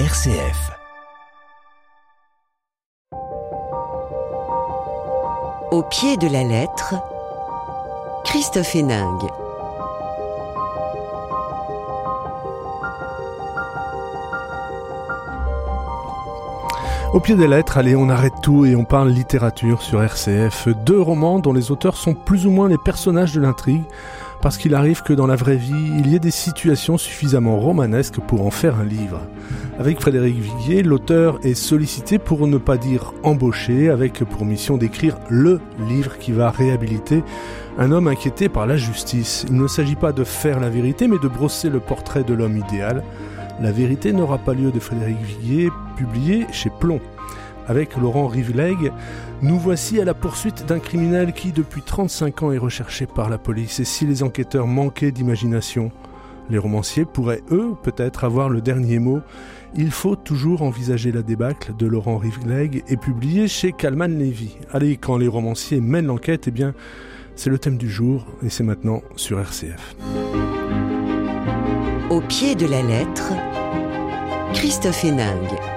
RCF. Au pied de la lettre, Christophe Héningue. Au pied des lettres, allez, on arrête tout et on parle littérature sur RCF. Deux romans dont les auteurs sont plus ou moins les personnages de l'intrigue, parce qu'il arrive que dans la vraie vie, il y ait des situations suffisamment romanesques pour en faire un livre. Avec Frédéric Viguier, l'auteur est sollicité pour ne pas dire embauché, avec pour mission d'écrire le livre qui va réhabiliter un homme inquiété par la justice. Il ne s'agit pas de faire la vérité, mais de brosser le portrait de l'homme idéal. La vérité n'aura pas lieu de Frédéric Viguier, publié chez Plomb. Avec Laurent Riveleg, nous voici à la poursuite d'un criminel qui, depuis 35 ans, est recherché par la police. Et si les enquêteurs manquaient d'imagination, les romanciers pourraient, eux, peut-être avoir le dernier mot. Il faut toujours envisager la débâcle de Laurent Riveleg et publié chez Calman Levy. Allez, quand les romanciers mènent l'enquête, eh bien, c'est le thème du jour et c'est maintenant sur RCF. Au pied de la lettre, Christophe Héningue.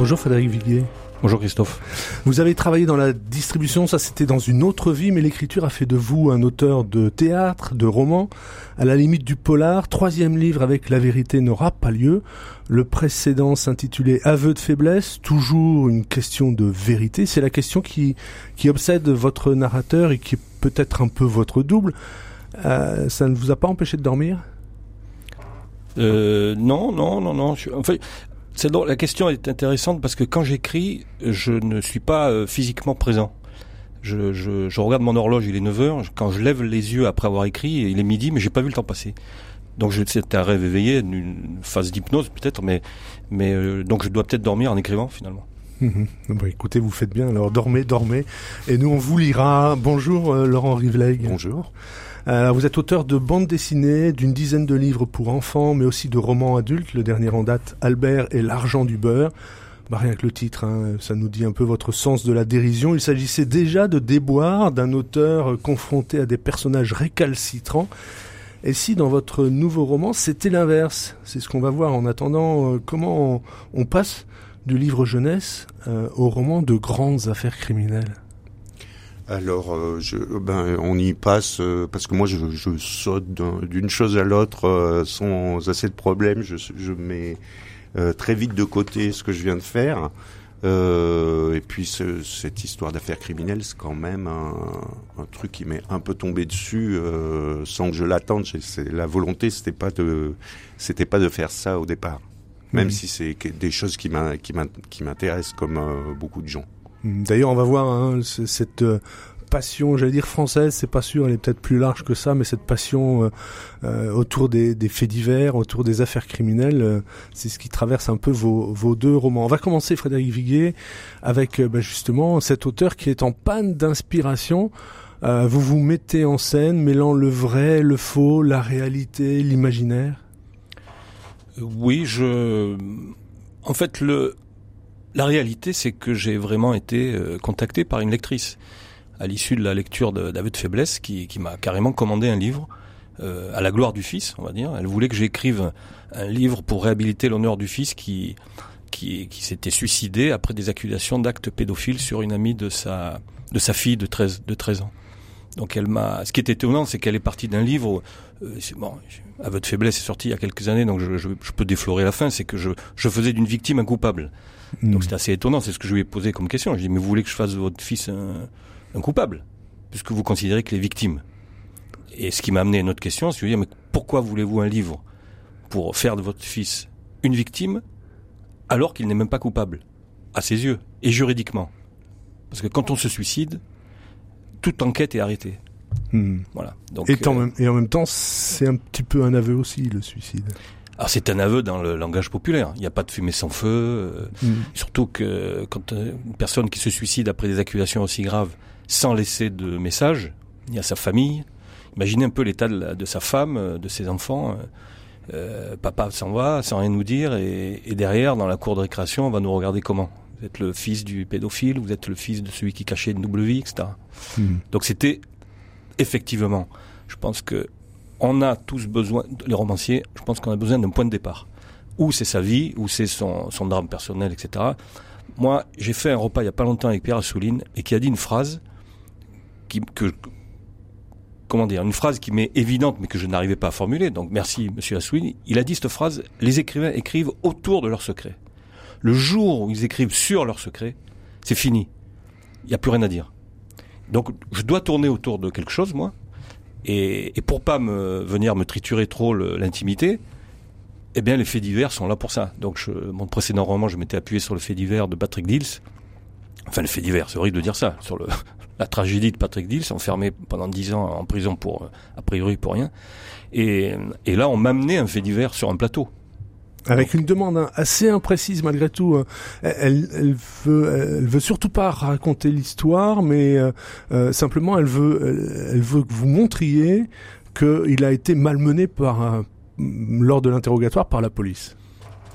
Bonjour Frédéric Viguier. Bonjour Christophe. Vous avez travaillé dans la distribution, ça c'était dans une autre vie, mais l'écriture a fait de vous un auteur de théâtre, de romans, à la limite du polar. Troisième livre avec La vérité n'aura pas lieu. Le précédent s'intitulait Aveu de faiblesse, toujours une question de vérité. C'est la question qui, qui obsède votre narrateur et qui est peut-être un peu votre double. Euh, ça ne vous a pas empêché de dormir? Euh, non, non, non, non. Je, la question est intéressante parce que quand j'écris, je ne suis pas euh, physiquement présent. Je, je, je, regarde mon horloge, il est 9 heures. Quand je lève les yeux après avoir écrit, il est midi, mais j'ai pas vu le temps passer. Donc c'est un rêve éveillé, une phase d'hypnose peut-être, mais, mais euh, donc je dois peut-être dormir en écrivant finalement. Mmh bon, écoutez, vous faites bien. Alors dormez, dormez, et nous on vous lira. Bonjour euh, Laurent Rivleg. Bonjour. Euh, vous êtes auteur de bandes dessinées, d'une dizaine de livres pour enfants, mais aussi de romans adultes. Le dernier en date, Albert et l'argent du beurre. Bah, rien que le titre, hein, ça nous dit un peu votre sens de la dérision. Il s'agissait déjà de déboire d'un auteur confronté à des personnages récalcitrants. Et si dans votre nouveau roman, c'était l'inverse? C'est ce qu'on va voir en attendant euh, comment on, passe du livre jeunesse euh, au roman de grandes affaires criminelles? Alors, euh, je, ben, on y passe euh, parce que moi, je, je saute d'une chose à l'autre euh, sans assez de problèmes. Je, je mets très vite de côté ce que je viens de faire. et puis, cette histoire d'affaires criminelles, c'est quand même un, un truc qui m'est un peu tombé dessus sans que je l'attende. La volonté, c'était pas de, c'était pas de faire ça au départ, même mmh. si c'est des choses qui m'intéressent comme beaucoup de gens. D'ailleurs, on va voir hein, cette euh, passion, j'allais dire française, c'est pas sûr, elle est peut-être plus large que ça, mais cette passion euh, euh, autour des, faits divers, autour des affaires criminelles, c'est ce qui traverse un peu vos, deux romans. On va commencer, Frédéric Viguier, avec bah, justement cet auteur qui est en panne d'inspiration. vous vous mettez en scène, mêlant le vrai, le faux, la réalité, l'imaginaire? Oui, je. En fait, le la réalité, c'est que j'ai vraiment été euh, contacté par une lectrice à l'issue de la lecture d'Aveu de faiblesse qui, m'a carrément commandé un livre euh, à la gloire du fils, on va dire. Elle voulait que j'écrive un livre pour réhabiliter l'honneur du fils qui qui, s'était suicidé après des accusations d'actes pédophiles sur une amie de sa de sa fille de 13 de 13 ans. Donc elle m'a. Ce qui était étonnant, c'est qu'elle est partie d'un livre. Euh, bon, Aveu de faiblesse est sorti il y a quelques années, donc je, je, je peux déflorer la fin. C'est que je, je faisais d'une victime un coupable. Donc hmm. c'était assez étonnant, c'est ce que je lui ai posé comme question. Je dis, mais vous voulez que je fasse de votre fils un, coupable Puisque vous considérez qu'il est victime. Et ce qui m'a amené à une autre question, c'est de dire, mais pourquoi voulez-vous un livre pour faire de votre fils une victime alors qu'il n'est même pas coupable À ses yeux, et juridiquement? Parce que quand on se suicide, toute enquête est arrêtée. Hmm. Voilà. Donc, et, en euh, et en même temps, c'est un petit peu un aveu aussi, le suicide. Alors c'est un aveu dans le langage populaire. Il n'y a pas de fumée sans feu. Euh, mm. Surtout que quand euh, une personne qui se suicide après des accusations aussi graves, sans laisser de message, il y a sa famille. Imaginez un peu l'état de, sa femme, de ses enfants. papa s'en va sans rien nous dire et, derrière, dans la cour de récréation, on va nous regarder comment? Vous êtes le fils du pédophile, vous êtes le fils de celui qui cachait une double vie, etc. Mm. Donc c'était effectivement, je pense que on a tous besoin, les romanciers, je pense qu'on a besoin d'un point de départ. Où c'est sa vie, où c'est son, son drame personnel, etc. Moi, j'ai fait un repas il n'y a pas longtemps avec Pierre Assouline et qui a dit une phrase qui, que, comment dire, une phrase qui m'est évidente mais que je n'arrivais pas à formuler. Donc merci Monsieur Assouline. Il a dit cette phrase les écrivains écrivent autour de leur secret. Le jour où ils écrivent sur leur secret, c'est fini. Il n'y a plus rien à dire. Donc je dois tourner autour de quelque chose, moi. Et, pour pas me venir me triturer trop l'intimité, eh bien les faits divers sont là pour ça. Donc mon précédent roman, je m'étais appuyé sur le fait divers de Patrick Dills. Enfin le fait divers, c'est horrible de dire ça. Sur la tragédie de Patrick Dills, enfermé pendant dix ans en prison pour, a priori pour rien. Et, et là, on m'a amené un fait divers sur un plateau. Avec une demande hein, assez imprécise malgré tout. Hein. Elle, elle, veut, elle veut surtout pas raconter l'histoire, mais euh, euh simplement elle veut, elle veut que vous montriez qu'il a été malmené par, euh, lors de l'interrogatoire par la police.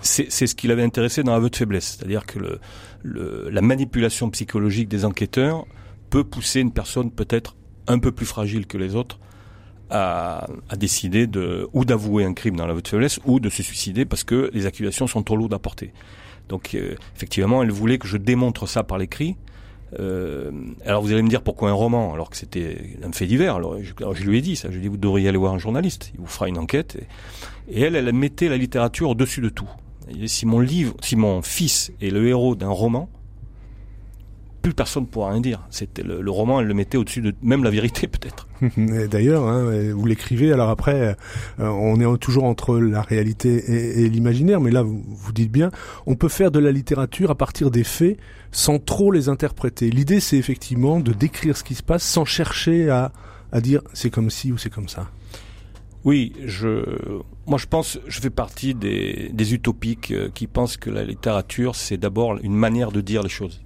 C'est ce qui l'avait intéressé dans l'aveu de faiblesse, c'est-à-dire que le, le, la manipulation psychologique des enquêteurs peut pousser une personne peut-être un peu plus fragile que les autres à, à décider de ou d'avouer un crime dans la faiblesse ou de se suicider parce que les accusations sont trop lourdes à porter. Donc euh, effectivement, elle voulait que je démontre ça par l'écrit. Euh, alors vous allez me dire pourquoi un roman alors que c'était un fait divers. Alors je, lui ai dit ça, je lui ai dit vous devriez aller voir un journaliste, il vous fera une enquête. Et, elle, elle mettait la littérature au-dessus de tout. Si mon livre, si mon fils est le héros d'un roman, plus personne pourra rien dire. C'était le, roman, elle le mettait au-dessus de même la vérité peut-être. D'ailleurs, hein, vous l'écrivez. Alors après, euh, on est toujours entre la réalité et, l'imaginaire, mais là, vous, vous, dites bien, on peut faire de la littérature à partir des faits sans trop les interpréter. L'idée, c'est effectivement de décrire ce qui se passe sans chercher à, à dire c'est comme ci ou c'est comme ça. Oui, je, moi je pense, je fais partie des, des utopiques euh, qui pensent que la littérature c'est d'abord une manière de dire les choses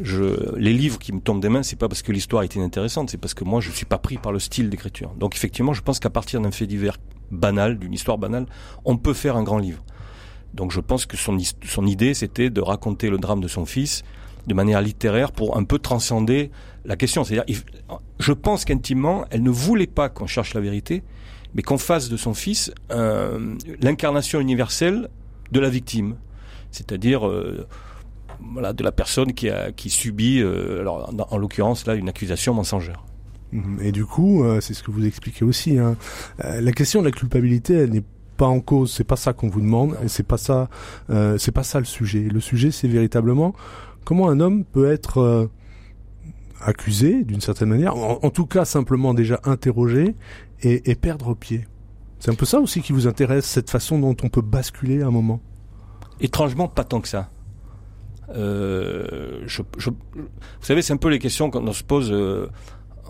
les livres qui me tombent des mains, c'est pas parce que l'histoire est inintéressante, c'est parce que moi je suis pas pris par le style d'écriture. Donc effectivement, je pense qu'à partir d'un fait divers banal, d'une histoire banale, on peut faire un grand livre. Donc je pense que son, son idée, c'était de raconter le drame de son fils de manière littéraire pour un peu transcender la question. C'est-à-dire, je pense qu'intimement, elle ne voulait pas qu'on cherche la vérité, mais qu'on fasse de son fils l'incarnation universelle de la victime. C'est-à-dire, euh, voilà, de la personne qui, a, qui subit, euh, alors, en, l'occurrence là, une accusation mensongère. Mhm. Et du coup, euh, c'est ce que vous expliquez aussi. Hein. Euh, la question de la culpabilité, elle n'est pas en cause. C'est pas ça qu'on vous demande. Et c'est pas ça. c'est pas ça le sujet. Le sujet, c'est véritablement comment un homme peut être accusé d'une certaine manière, en, tout cas simplement déjà interrogé et, et perdre pied. C'est un peu ça aussi qui vous intéresse, cette façon dont on peut basculer à un moment? Étrangement, pas tant que ça. Euh, je, je, vous savez, c'est un peu les questions qu'on se pose. Euh,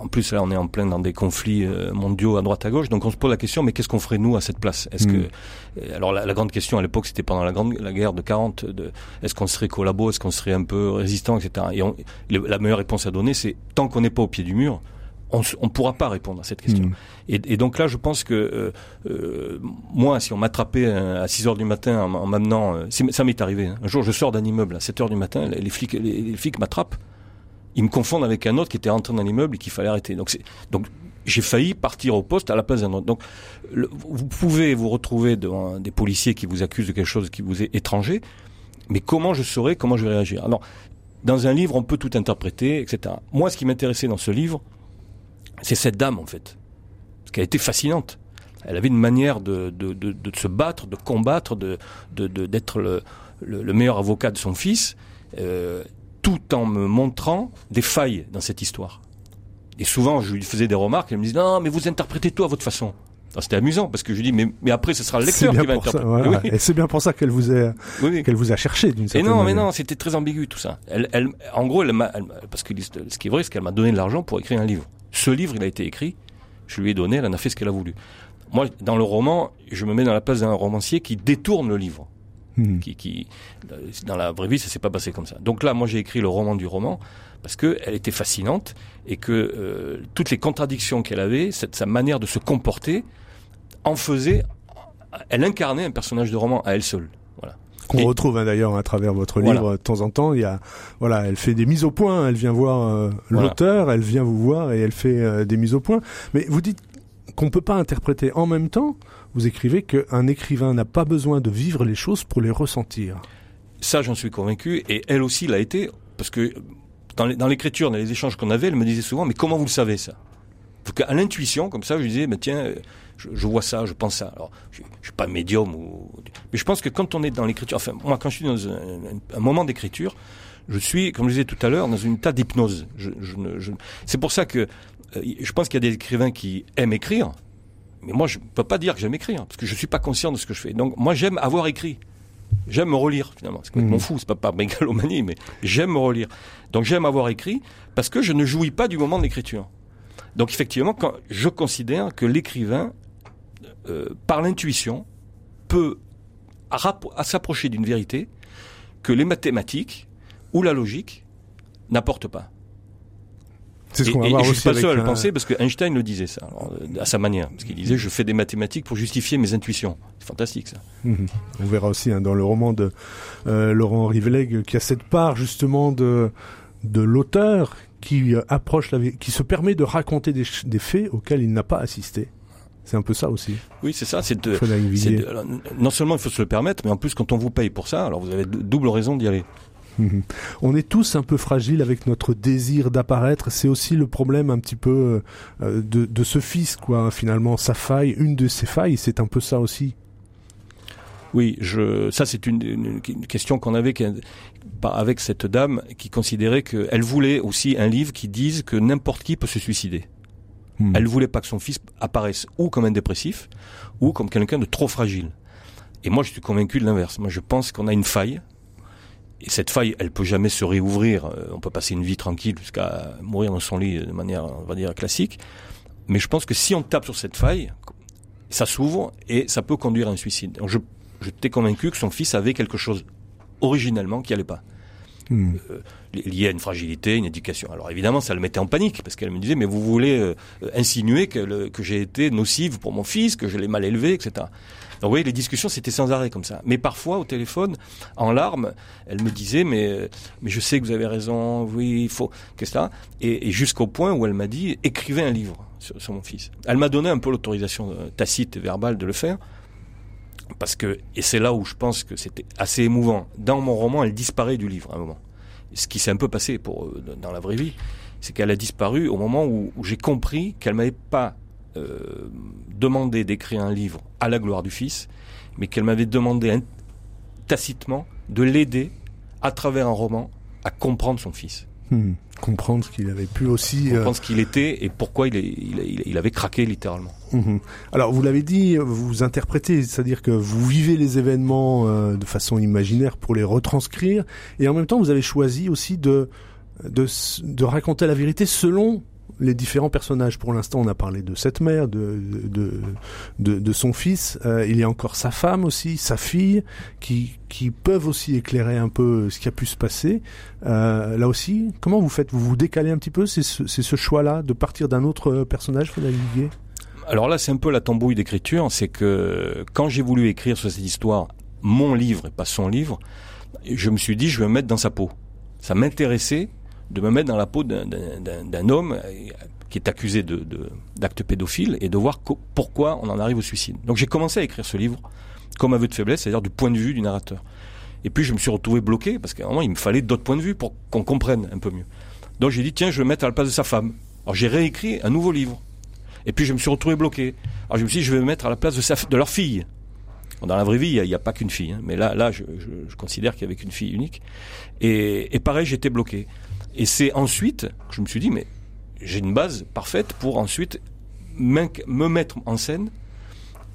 en plus, là, on est en plein dans des conflits euh, mondiaux à droite à gauche, donc on se pose la question mais qu'est-ce qu'on ferait nous à cette place? Est-ce que mm. alors la, la, grande question à l'époque, c'était pendant la grande la guerre de 40, de est-ce qu'on serait collabo, est-ce qu'on serait un peu résistant, etc. Et on, la meilleure réponse à donner, c'est tant qu'on n'est pas au pied du mur, on ne pourra pas répondre à cette question. Mm. Et, et, donc là, je pense que euh, euh moi, si on m'attrapait à 6 heures du matin en, m'amenant... Euh, ça m'est arrivé. Hein. Un jour, je sors d'un immeuble à 7 heures du matin, les, flics, les, flics m'attrapent, ils me confondent avec un autre qui était rentré dans l'immeuble et qu'il fallait arrêter. Donc, donc j'ai failli partir au poste à la place d'un autre. Donc, vous pouvez vous retrouver devant des policiers qui vous accusent de quelque chose qui vous est étranger, mais comment je saurais, comment je vais réagir? Alors, dans un livre, on peut tout interpréter, etc. Moi, ce qui m'intéressait dans ce livre, c'est cette dame en fait. Parce qu'elle était fascinante. Elle avait une manière de, se battre, de combattre, de, d'être le, le, meilleur avocat de son fils, euh, tout en me montrant des failles dans cette histoire. Et souvent, je lui faisais des remarques, elle me disait non, mais vous interprétez tout à votre façon. C'était amusant parce que je lui dis mais, mais après ce sera le lecteur qui va interpréter. Et c'est bien pour ça qu'elle vous a qu'elle vous a cherché d'une certaine non, mais non, c'était très ambigu tout ça. Elle, elle, en gros, elle m'a parce que ce qui est vrai, c'est qu'elle m'a donné de l'argent pour écrire un livre. Ce livre, il a été écrit, je lui ai donné, elle en a fait ce qu'elle a voulu. Moi, dans le roman, je me mets dans la place d'un romancier qui détourne le livre. Hmm. Qui, qui, dans la vraie vie, ça s'est pas passé comme ça. Donc là, moi, j'ai écrit le roman du roman parce que elle était fascinante et que euh, toutes les contradictions qu'elle avait, cette, sa manière de se comporter, en faisait, elle incarnait un personnage de roman à elle seule qu'on retrouve hein, d'ailleurs à travers votre livre de temps en temps. Il y a, voilà, elle fait des mises au point. Elle vient voir euh, l'auteur, elle vient vous voir et elle fait euh, des mises au point. Mais vous dites qu'on peut pas interpréter en même temps. Vous écrivez qu'un écrivain n'a pas besoin de vivre les choses pour les ressentir. Ça, j'en suis convaincu, et elle aussi l'a été, parce que dans l'écriture, dans les échanges qu'on avait, elle me disait souvent, mais comment vous le savez ça? À l'intuition, comme ça, je disais, mais tiens, je, vois ça, je pense ça. Alors, je, je suis pas médium, mais je pense que quand on est dans l'écriture, enfin, moi, quand je suis dans un, moment d'écriture, je suis, comme je disais tout à l'heure, dans une état d'hypnose. C'est pour ça que euh, je pense qu'il y a des écrivains qui aiment écrire, mais moi, je peux pas dire que j'aime écrire, parce que je suis pas conscient de ce que je fais. Donc, moi, j'aime avoir écrit. J'aime me relire, finalement. C'est complètement mmh. fou, c'est pas par mégalomanie, mais j'aime me relire. Donc, j'aime avoir écrit, parce que je ne jouis pas du moment de l'écriture. Donc, effectivement, quand je considère que l'écrivain, euh, par l'intuition, peut à s'approcher d'une vérité que les mathématiques ou la logique n'apportent pas. C'est ce qu'on va voir je aussi. suis pas seul à le penser parce que Einstein le disait ça, à sa manière. Parce qu'il disait je fais des mathématiques pour justifier mes intuitions. C'est fantastique ça. Mhm. On verra aussi hein, dans le roman de euh, Laurent Riveleg qu'il y a cette part justement de de l'auteur qui euh, approche la qui se permet de raconter des, des faits auxquels il n'a pas assisté. C'est un peu ça aussi. Oui, c'est ça. C'est non seulement il faut se le permettre, mais en plus quand on vous paye pour ça, alors vous avez double raison d'y aller. On est tous un peu fragiles avec notre désir d'apparaître. C'est aussi le problème un petit peu euh, de, ce fils, quoi. Finalement, sa faille, une de ses failles, c'est un peu ça aussi. Oui, je, ça c'est une, question qu'on avait avec cette dame qui considérait qu'elle voulait aussi un livre qui dise que n'importe qui peut se suicider. Hmm. Elle voulait pas que son fils apparaisse ou comme un dépressif ou comme quelqu'un de trop fragile. Et moi, je suis convaincu de l'inverse. Moi, je pense qu'on a une faille et cette faille, elle peut jamais se réouvrir. Euh, on peut passer une vie tranquille jusqu'à mourir dans son lit de manière, on va dire, classique. Mais je pense que si on tape sur cette faille, ça s'ouvre et ça peut conduire à un suicide. Donc je, j'étais convaincu que son fils avait quelque chose originellement qui allait pas. Hmm. Euh, lié à une fragilité, une éducation. Alors évidemment, ça le mettait en panique parce qu'elle me disait mais vous voulez euh, insinuer que, que j'ai été nocive pour mon fils, que je l'ai mal élevé, etc. Donc oui, les discussions c'était sans arrêt comme ça. Mais parfois au téléphone, en larmes, elle me disait mais mais je sais que vous avez raison, oui il faut que ça. Et, et jusqu'au point où elle m'a dit écrivez un livre sur, mon fils. Elle m'a donné un peu l'autorisation euh, tacite et verbale de le faire parce que, et c'est là où je pense que c'était assez émouvant, dans mon roman, elle disparaît du livre à un moment. Ce qui s'est un peu passé pour, euh, dans la vraie vie, c'est qu'elle a disparu au moment où, j'ai compris qu'elle m'avait pas euh, demandé d'écrire un livre à la gloire du Fils, mais qu'elle m'avait demandé tacitement de l'aider à travers un roman à comprendre son fils. Hmm. Comprendre ce qu'il avait pu aussi. Euh, comprendre ce qu'il était et pourquoi il, il, il, avait craqué littéralement. Hmm. Alors vous l'avez dit, vous interprétez, c'est-à-dire que vous vivez les événements euh, de façon imaginaire pour les retranscrire, et en même temps vous avez choisi aussi de, de, de raconter la vérité selon les différents personnages. Pour l'instant, on a parlé de cette mère, de de, de, son fils. Euh, il y a encore sa femme aussi, sa fille, qui, qui peuvent aussi éclairer un peu ce qui a pu se passer. Euh, là aussi, comment vous faites? Vous vous décalez un petit peu? C'est ce, ce choix-là de partir d'un autre personnage, Frédéric Alors là, c'est un peu la tambouille d'écriture. C'est que quand j'ai voulu écrire sur cette histoire, mon livre et pas son livre, je me suis dit, je vais me mettre dans sa peau. Ça m'intéressait de me mettre dans la peau d'un homme euh, qui est accusé de d'actes pédophiles et de voir pourquoi on en arrive au suicide. Donc j'ai commencé à écrire ce livre comme aveu de faiblesse, c'est-à-dire du point de vue du narrateur. Et puis je me suis retrouvé bloqué parce qu'à un moment il me fallait d'autres points de vue pour qu'on comprenne un peu mieux. Donc j'ai dit tiens je vais me mettre à la place de sa femme. Alors j'ai réécrit un nouveau livre. Et puis je me suis retrouvé bloqué. Alors je me suis dit je vais me mettre à la place de, leur fille. Dans la vraie vie, il n'y a, pas qu'une fille, hein. mais là, je, considère qu'il y avait qu'une fille unique. Et pareil, j'étais bloqué. Et c'est ensuite que je me suis dit, mais j'ai une base parfaite pour ensuite me mettre en scène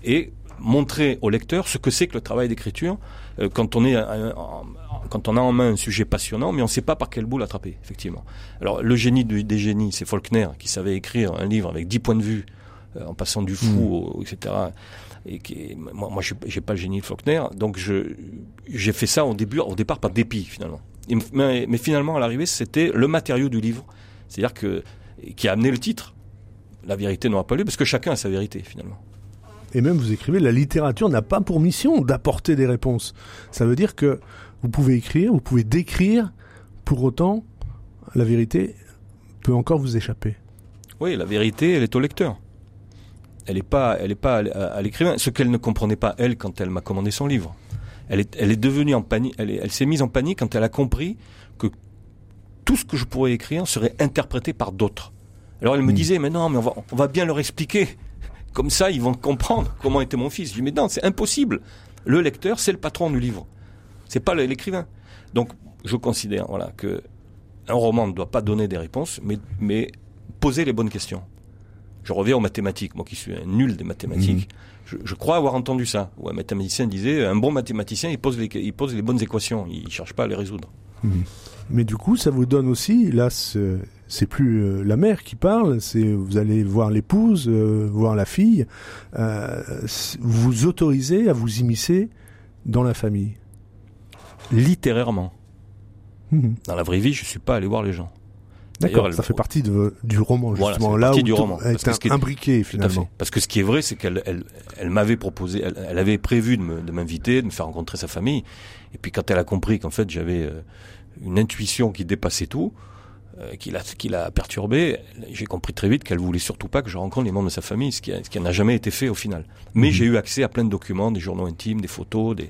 et montrer au lecteur ce que c'est que le travail d'écriture euh, quand on est quand on a en main un sujet passionnant, mais on ne sait pas par quel bout l'attraper, effectivement. Alors le génie des génies, c'est Faulkner qui savait écrire un livre avec dix points de vue, euh, en passant du fou, mmh. etc. Et qui, moi, moi, j'ai pas le génie de Faulkner, donc je j'ai fait ça au début, au départ par dépit finalement mais, mais, finalement, à l'arrivée, c'était le matériau du livre. C'est-à-dire que, qui a amené le titre. La vérité n'aura pas lieu, parce que chacun a sa vérité, finalement. Et même, vous écrivez, la littérature n'a pas pour mission d'apporter des réponses. Ça veut dire que vous pouvez écrire, vous pouvez décrire, pour autant, la vérité peut encore vous échapper. Oui, la vérité, elle est au lecteur. Elle n'est pas, elle est pas à, l'écrivain. Ce qu'elle ne comprenait pas elle quand elle m'a commandé son livre. Elle est, elle est devenue en panique. Elle, elle s'est mise en panique quand elle a compris que tout ce que je pourrais écrire serait interprété par d'autres. Alors elle me hmm. disait, mais non, mais on va, on va bien leur expliquer. Comme ça, ils vont comprendre comment était mon fils. Je dis, mais non, c'est impossible. Le lecteur, c'est le patron du livre. C'est pas l'écrivain. Donc, je considère, voilà, que un roman ne doit pas donner des réponses, mais, mais poser les bonnes questions. Je reviens aux mathématiques, moi qui suis un nul des mathématiques. Hmm. Je, crois avoir entendu ça, où un mathématicien disait, un bon mathématicien, il pose les, il pose les bonnes équations, il cherche pas à les résoudre. Hmm. Mais du coup, ça vous donne aussi, là, c'est plus euh, la mère qui parle, c'est vous allez voir l'épouse, euh, voir la fille, euh, vous autorisez à vous immiscer dans la famille? Littérairement. Mhm. Dans la vraie vie, je suis pas allé voir les gens. D'accord, ça fait partie de, du roman justement. là où du roman. est imbriqué finalement. Parce que ce qui est vrai, c'est qu'elle elle, elle, m'avait proposé, elle, avait prévu de m'inviter, de, de, me faire rencontrer sa famille. Et puis quand elle a compris qu'en fait j'avais une intuition qui dépassait tout, euh, qui l'a qui l'a perturbé. J'ai compris très vite qu'elle voulait surtout pas que je rencontre les membres de sa famille, ce qui, ce qui n'a jamais été fait au final. Mais mhm. j'ai eu accès à plein de documents, des journaux intimes, des photos, des euh,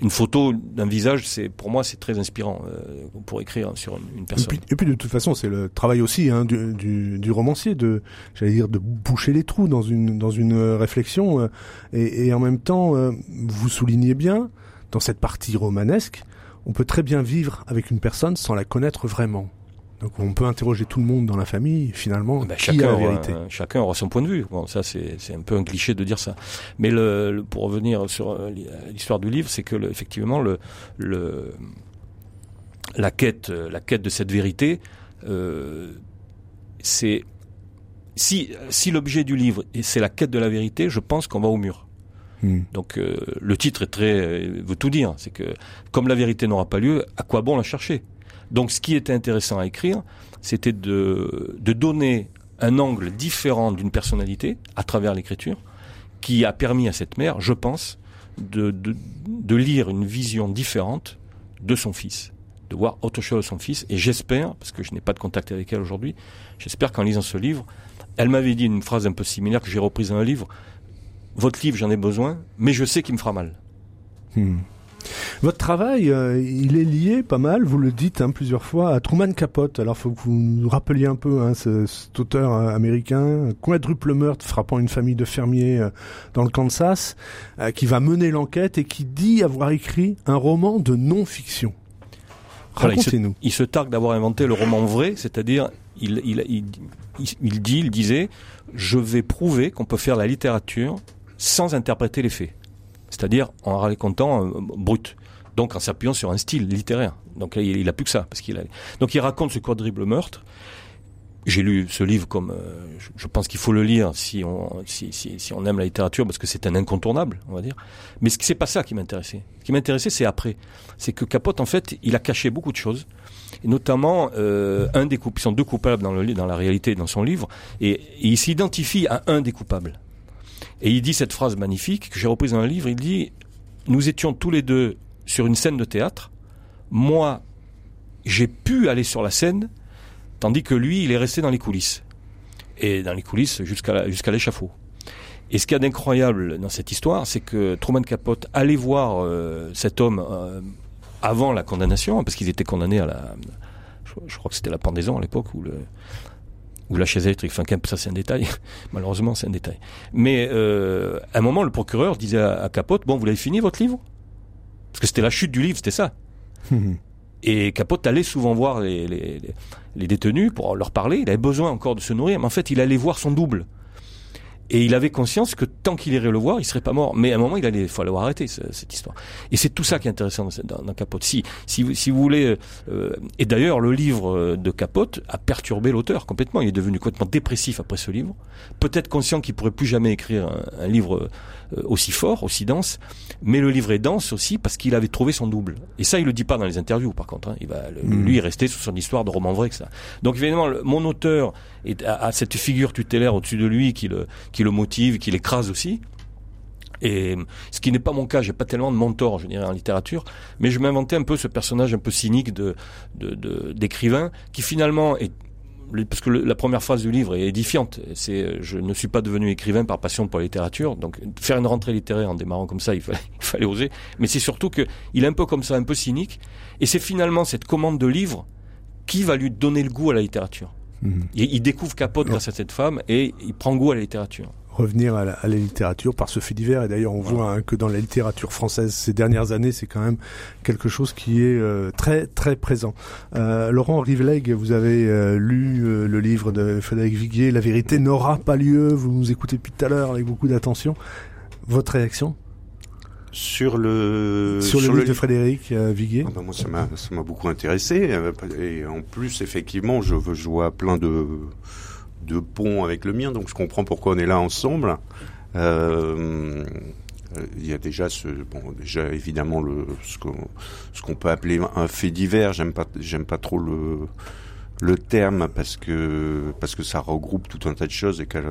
une photo d'un visage, c'est pour moi c'est très inspirant euh, pour écrire sur une, personne. Et puis, de toute façon, c'est le travail aussi hein, du, du, du, romancier de, j'allais dire, de boucher les trous dans une dans une réflexion. Euh, et, et, en même temps, vous soulignez bien dans cette partie romanesque on peut très bien vivre avec une personne sans la connaître vraiment. Donc on peut interroger tout le monde dans la famille, finalement, qui chacun a la vérité. Aura, chacun aura son point de vue. Bon, ça c'est un peu un cliché de dire ça. Mais le, pour revenir sur euh, l'histoire du livre, c'est que effectivement le, le la quête euh, la quête de cette vérité, euh, c'est si si l'objet du livre c'est la quête de la vérité, je pense qu'on va au mur. Hmm. Donc euh, le titre est très euh, veut tout dire, c'est que comme la vérité n'aura pas lieu, à quoi bon la chercher? Donc ce qui était intéressant à écrire, c'était de, de donner un angle différent d'une personnalité à travers l'écriture, qui a permis à cette mère, je pense, de, de, de lire une vision différente de son fils, de voir autre chose de son fils. Et j'espère, parce que je n'ai pas de contact avec elle aujourd'hui, j'espère qu'en lisant ce livre, elle m'avait dit une phrase un peu similaire que j'ai reprise dans un livre votre livre, j'en ai besoin, mais je sais qu'il me fera mal. Hmm. Votre travail, euh, il est lié pas mal, vous le dites hein, plusieurs fois, à Truman Capote. Alors, faut que vous nous rappeliez un peu hein, cet auteur euh, américain, quadruple meurtre frappant une famille de fermiers euh, dans le Kansas, qui va mener l'enquête et qui dit avoir écrit un roman de non-fiction. Racontez-nous. il, se targue d'avoir inventé le roman vrai, c'est-à-dire il, il, il, il dit, il disait, je vais prouver qu'on peut faire la littérature sans interpréter les faits. C'est-à-dire en racontant euh, brut. Donc en s'appuyant sur un style littéraire. Donc il, il a plus que ça. Parce qu'il. Donc il raconte ce quadruple meurtre. J'ai lu ce livre comme euh, je, pense qu'il faut le lire si on si, si, on aime la littérature parce que c'est un incontournable on va dire mais ce c'est pas ça qui m'intéressait ce qui m'intéressait c'est après c'est que Capote en fait il a caché beaucoup de choses et notamment euh, un des coupables, ils sont deux coupables dans, le, dans la réalité, dans son livre, et il s'identifie à un des coupables. Et il dit cette phrase magnifique que j'ai reprise dans un livre. Il dit Nous étions tous les deux sur une scène de théâtre. Moi, j'ai pu aller sur la scène, tandis que lui, il est resté dans les coulisses. Et dans les coulisses jusqu'à jusqu'à l'échafaud. Et ce qu'il y a d'incroyable dans cette histoire, c'est que Truman Capote allait voir euh, cet homme euh, avant la condamnation, parce qu'ils étaient condamnés à la, je, crois que c'était la pendaison à l'époque, ou le, ou la chaise électrique. Enfin, ça c'est un détail. Malheureusement, c'est un détail. Mais euh, à un moment, le procureur disait à, Capote "Bon, vous l'avez fini votre livre? Parce que c'était la chute du livre, c'était ça. Et Capote allait souvent voir les, les, les, détenus pour leur parler. Il avait besoin encore de se nourrir, mais en fait, il allait voir son double. Et il avait conscience que tant qu'il irait le voir, il serait pas mort. Mais à un moment, il allait, faut avoir arrêté cette histoire. Et c'est tout ça qui est intéressant dans, Capote. Si, si, si vous voulez, euh, et d'ailleurs, le livre de Capote a perturbé l'auteur complètement. Il est devenu complètement dépressif après ce livre. Peut-être conscient qu'il pourrait plus jamais écrire un, un livre euh, aussi fort, aussi dense. Mais le livre est dense aussi parce qu'il avait trouvé son double. Et ça, il le dit pas dans les interviews, par contre. Hein. Il va, hmm. lui, est resté sous son histoire de roman vrai que ça. Donc évidemment, mon auteur est, a, cette figure tutélaire au-dessus de lui qui le qui le motive, qui l'écrase aussi. Et ce qui n'est pas mon cas, j'ai pas tellement de mentor, je dirais, en littérature, mais je m'inventais un peu ce personnage un peu cynique de d'écrivain qui finalement est parce que la première phrase du livre est édifiante. C'est je ne suis pas devenu écrivain par passion pour la littérature. Donc faire une rentrée littéraire en démarrant comme ça, il fallait, il fallait oser. Mais c'est surtout que il est un peu comme ça, un peu cynique. Et c'est finalement cette commande de livre qui va lui donner le goût à la littérature. Mhm. Il, découvre Capote grâce à cette femme et il prend goût à la littérature revenir à la, littérature par ce fait divers. Et d'ailleurs, on voit hein, que dans la littérature française ces dernières années, c'est quand même quelque chose qui est euh, très très présent. Euh, Laurent Rivleg, vous avez euh, lu le livre de Frédéric Viguier, La vérité n'aura pas lieu. Vous nous écoutez depuis tout à l'heure avec beaucoup d'attention. Votre réaction? Sur le sur, le livre de Frédéric Viguier. Ah ben, moi, ça m'a ça m'a beaucoup intéressé et en plus effectivement, je, je vois plein de de pont avec le mien, donc je comprends pourquoi on est là ensemble. Euh, il y a déjà ce bon déjà évidemment le ce qu'on ce qu'on peut appeler un fait divers j'aime pas j'aime pas trop le le terme parce que parce que ça regroupe tout un tas de choses et qu'elle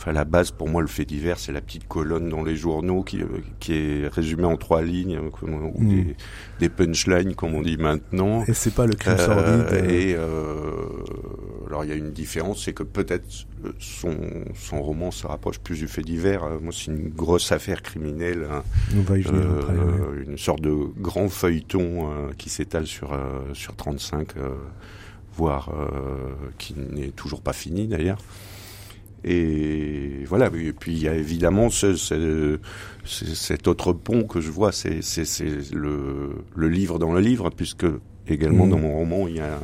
Enfin, la base pour moi, le fait divers, c'est la petite colonne dans les journaux qui, qui est résumée en trois lignes, ou hmm. des, des, punchlines comme on dit maintenant. Et c'est pas le crime sordide. Euh, et euh, alors il y a une différence, c'est que peut-être son, son roman se rapproche plus du fait divers. Euh, moi, c'est une grosse affaire criminelle, hein. on va y venir après, une sorte de grand feuilleton qui s'étale sur sur 35, voire qui n'est toujours pas fini d'ailleurs. Et voilà. Et puis il y a évidemment ce, ce, cet autre pont que je vois, c'est le, le livre dans le livre, puisque également mmh. dans mon roman, il y a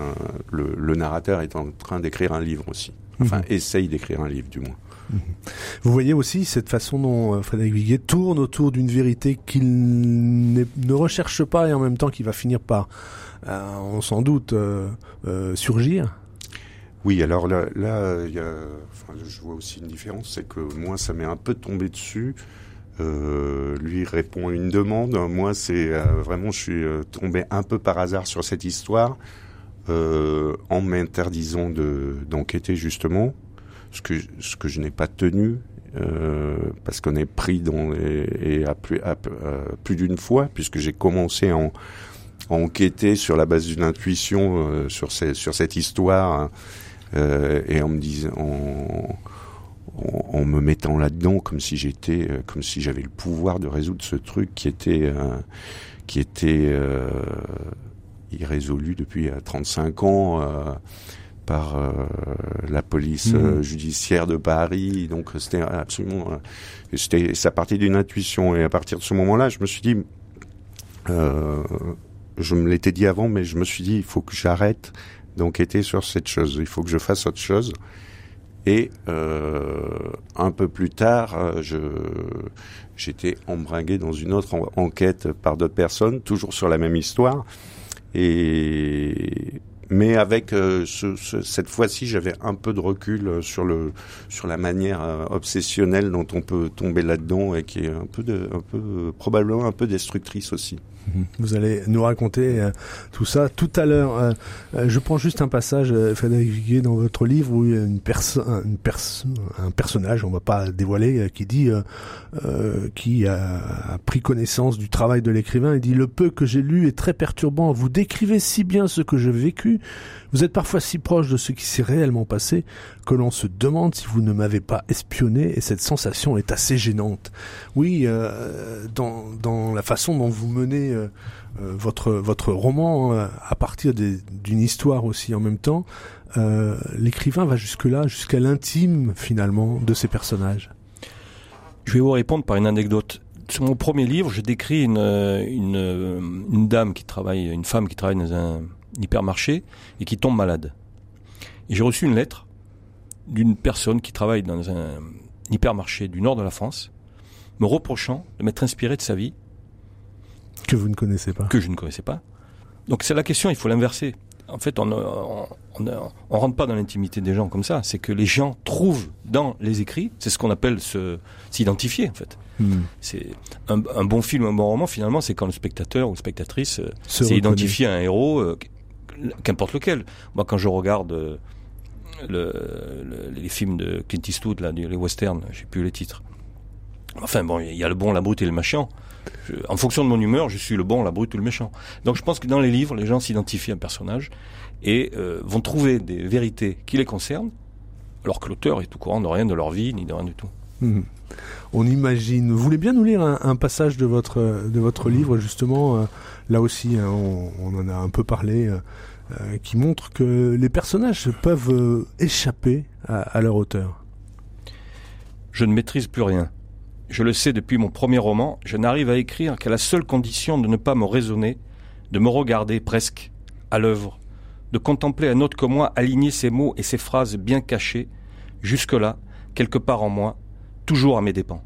le, le, narrateur est en train d'écrire un livre aussi. Enfin, mmh. essaye d'écrire un livre du moins. Mmh. Vous voyez aussi cette façon dont euh, Frédéric Viguier tourne autour d'une vérité qu'il ne recherche pas et en même temps qui va finir par, euh, on sans doute, euh, euh surgir. Oui, alors là, là je vois aussi une différence, c'est que moi, ça m'est un peu tombé dessus. Euh, lui répond à une demande. Moi, c'est euh, vraiment, je suis euh, tombé un peu par hasard sur cette histoire en m'interdisant de d'enquêter justement, ce que ce que je n'ai pas tenu parce qu'on est pris dans et à plus plus d'une fois puisque j'ai commencé à, enquêter sur la base d'une intuition sur cette histoire. Hein, et en me disant, en, en, me mettant là-dedans comme si j'étais, euh, comme si j'avais le pouvoir de résoudre ce truc qui était, euh, qui était irrésolu depuis 35 ans par la police mmh. judiciaire de Paris. Donc c'était absolument, c'était, ça partait d'une intuition. Et à partir de ce moment-là, je me suis dit, euh, je me l'étais dit avant, mais je me suis dit, il faut que j'arrête d'enquêter sur cette chose. Il faut que je fasse autre chose. Et euh, un peu plus tard, euh, j'étais embringué dans une autre enquête par d'autres personnes, toujours sur la même histoire. Mais avec euh, ce, cette fois-ci, j'avais un peu de recul sur la manière obsessionnelle dont on peut tomber là-dedans et qui est probablement un peu destructrice aussi. Mhm. Vous allez nous raconter euh, tout ça tout à l'heure. Euh, euh, je prends juste un passage, Frédéric Viguier, dans votre livre où il y a une personne, un personnage, on va pas dévoiler, qui dit, qui a, pris connaissance du travail de l'écrivain. Il dit le peu que j'ai lu est très perturbant. Vous décrivez si bien ce que j'ai vécu. Vous êtes parfois si proche de ce qui s'est réellement passé que l'on se demande si vous ne m'avez pas espionné et cette sensation est assez gênante. Oui, dans, dans la façon dont vous menez euh, euh, votre votre roman euh, à partir d'une histoire aussi en même temps. L'écrivain va jusque là, jusqu'à l'intime finalement de ces personnages. Je vais vous répondre par une anecdote. Sur mon premier livre, je décris une, une, une dame qui travaille, une femme qui travaille dans un hypermarché et qui tombe malade. Et j'ai reçu une lettre d'une personne qui travaille dans un hypermarché du nord de la France, me reprochant de m'être inspiré de sa vie que vous ne connaissez pas. Que je ne connaissais pas. Donc c'est la question, il faut l'inverser. En fait, on on, rentre pas dans l'intimité des gens comme ça. C'est que les gens trouvent dans les écrits, c'est ce qu'on appelle s'identifier en fait. Hmm. C'est un, un, bon film, un bon roman. Finalement, c'est quand le spectateur ou la spectatrice euh, s'est identifié à un héros, euh, qu'importe lequel. Moi, quand je regarde euh, le, les films de Clint Eastwood, là, les westerns, j'ai plus les titres. Enfin bon, il y a le bon, la brute et le méchant. en fonction de mon humeur, je suis le bon, la brute ou le méchant. Donc je pense que dans les livres, les gens s'identifient à un personnage et euh, vont trouver des vérités qui les concernent, alors que l'auteur est au courant de rien de leur vie ni de rien du tout. Mhm. On imagine. Vous voulez bien nous lire un, passage de votre de votre livre justement euh, là aussi, hein, on, en a un peu parlé, euh, qui montre que les personnages peuvent échapper à leur auteur. Je ne maîtrise plus rien. Je le sais depuis mon premier roman, je n'arrive à écrire qu'à la seule condition de ne pas me raisonner, de me regarder presque à l'œuvre, de contempler un autre que moi aligner ses mots et ses phrases bien cachées, jusque-là, quelque part en moi, toujours à mes dépens.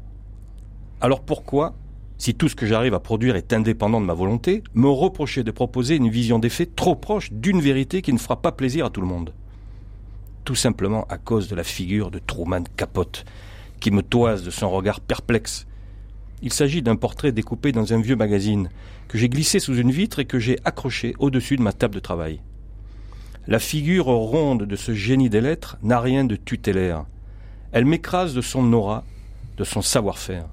Alors pourquoi, si tout ce que j'arrive à produire est indépendant de ma volonté, me reprocher de proposer une vision des faits trop proche d'une vérité qui ne fera pas plaisir à tout le monde? Tout simplement à cause de la figure de Truman Capote, qui me toise de son regard perplexe. Il s'agit d'un portrait découpé dans un vieux magazine que j'ai glissé sous une vitre et que j'ai accroché au-dessus de ma table de travail. La figure ronde de ce génie des lettres n'a rien de tutélaire. Elle m'écrase de son aura, de son savoir-faire.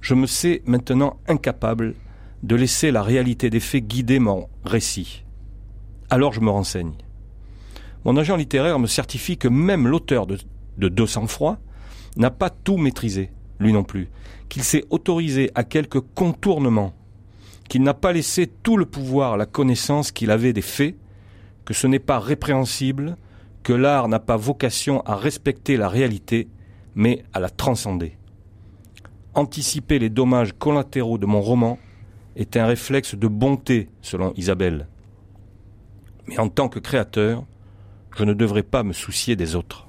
Je me sais maintenant incapable de laisser la réalité des faits guider mon récit. Alors je me renseigne. Mon agent littéraire me certifie que même l'auteur de, de 200 froid n'a pas tout maîtrisé, lui non plus, qu'il s'est autorisé à quelques contournements, qu'il n'a pas laissé tout le pouvoir à la connaissance qu'il avait des faits, que ce n'est pas répréhensible, que l'art n'a pas vocation à respecter la réalité, mais à la transcender. Anticiper les dommages collatéraux de mon roman est un réflexe de bonté, selon Isabelle. Mais en tant que créateur, je ne devrais pas me soucier des autres.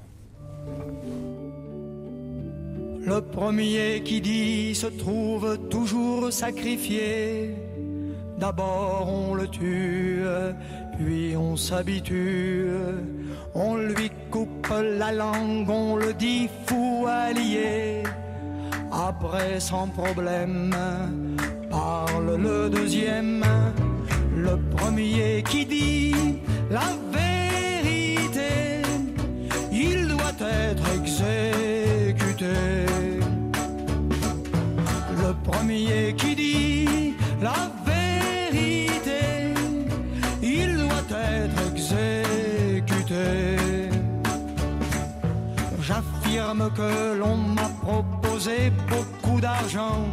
Le premier qui dit se trouve toujours sacrifié. D'abord on le tue, puis on s'habitue. On lui coupe la langue, on le dit fou allié. Après sans problème, parle le deuxième. Le premier qui dit la vérité, il doit être exécuté premier qui dit la vérité, J'affirme que l'on m'a proposé beaucoup d'argent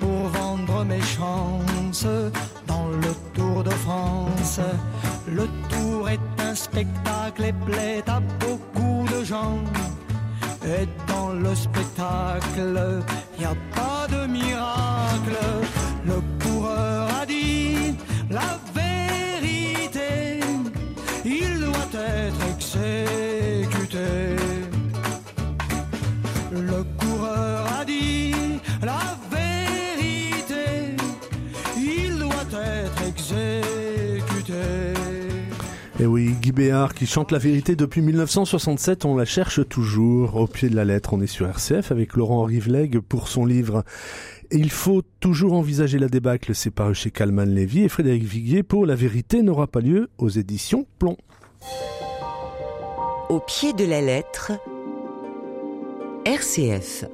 pour vendre mes chances dans le Tour de France. Le Tour est un spectacle et plaît à beaucoup de gens. Et dans le spectacle, y a pas de miracle. Le exécuté. Le coureur a dit la vérité, il doit être exécuté. Et oui, Guy Béard qui chante la vérité depuis 1967, on la cherche toujours. Au pied de la lettre, on est sur RCF avec Laurent Rivleg pour son livre Il faut toujours envisager la débâcle, c'est paru chez Calman Lévy et Frédéric Viguier pour La vérité n'aura pas lieu aux éditions Plomb. Au pied de la lettre, RCF.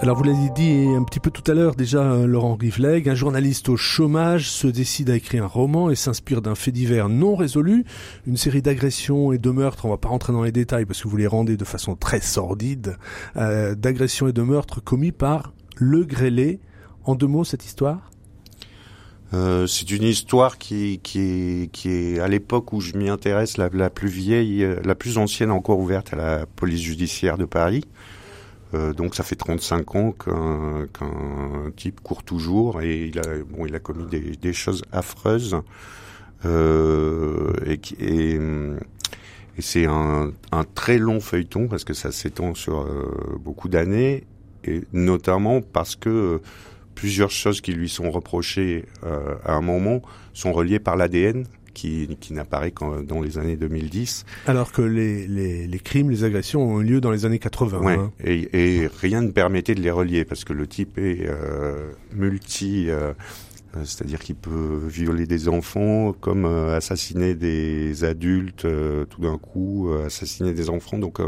Alors vous l'avez dit un petit peu tout à l'heure déjà, euh, Laurent Rivleg, un journaliste au chômage se décide à écrire un roman et s'inspire d'un fait divers non résolu, une série d'agressions et de meurtres, on va pas rentrer dans les détails parce que vous les rendez de façon très sordide, euh, d'agressions et de meurtres commis par Le Grêlé. En deux mots, cette histoire? Euh, c'est une histoire qui, est, à l'époque où je m'y intéresse la, plus vieille, la plus ancienne encore ouverte à la police judiciaire de Paris. Euh, donc ça fait 35 ans qu'un type court toujours et il a, bon, il a commis des, choses affreuses. Euh, et, c'est un, un, très long feuilleton parce que ça s'étend sur euh, beaucoup d'années et notamment parce que plusieurs choses qui lui sont reprochées à un moment sont reliées par l'ADN qui, qui n'apparaît qu'en dans les années 2010. Alors que les, les, les, crimes, les agressions ont eu lieu dans les années 80. Ouais, hein. et, et, rien ne permettait de les relier parce que le type est euh, multi... Euh, Euh, c'est-à-dire qu'il peut violer des enfants, comme euh, assassiner des adultes euh, tout d'un coup, assassiner des enfants. Donc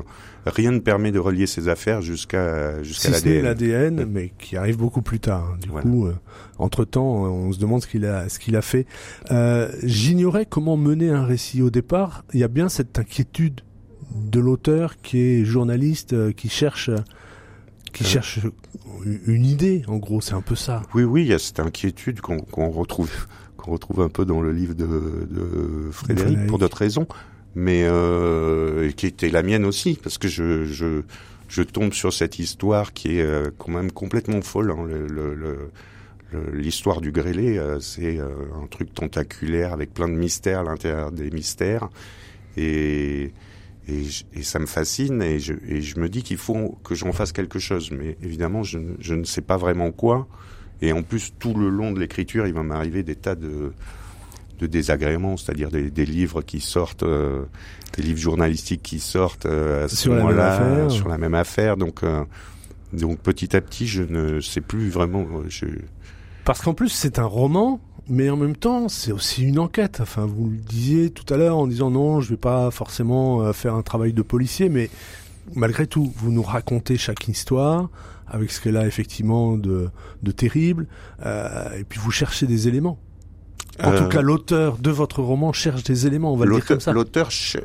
rien ne permet de relier ces affaires jusqu'à jusqu'à l'ADN. l'ADN, mais qui arrive beaucoup plus tard. Hein. Du coup, entre temps, on se demande ce qu'il a ce qu'il a fait. J'ignorais comment mener un récit au départ. Il y a bien cette inquiétude de l'auteur qui est journaliste, qui cherche qui cherche une idée, en gros, c'est un peu ça. Oui, oui, il y a cette inquiétude qu'on retrouve, qu'on retrouve un peu dans le livre de, de Frédéric, pour d'autres raisons, mais euh, qui était la mienne aussi, parce que je, je, je tombe sur cette histoire qui est euh, quand même complètement folle. Hein, le, l'histoire du grêlé, euh, c'est euh, un truc tentaculaire avec plein de mystères à l'intérieur des mystères. Et et, et, ça me fascine et je, et je me dis qu'il faut que j'en fasse quelque chose. Mais évidemment, je, je, ne sais pas vraiment quoi. Et en plus, tout le long de l'écriture, il va m'arriver des tas de, de désagréments, c'est-à-dire des, des, livres qui sortent, euh, des livres journalistiques qui sortent euh, à ce moment-là sur la même affaire. Donc, euh, donc petit à petit, je ne sais plus vraiment. Je... Parce qu'en plus, c'est un roman mais en même temps, c'est aussi une enquête. Enfin, vous le disiez tout à l'heure en disant non, je vais pas forcément euh, faire un travail de policier, mais malgré tout, vous nous racontez chaque histoire avec ce qu'elle a effectivement de, de terrible, euh, et puis vous cherchez des éléments. En tout euh, cas, l'auteur de votre roman cherche des éléments, on va le dire comme ça. L'auteur, je,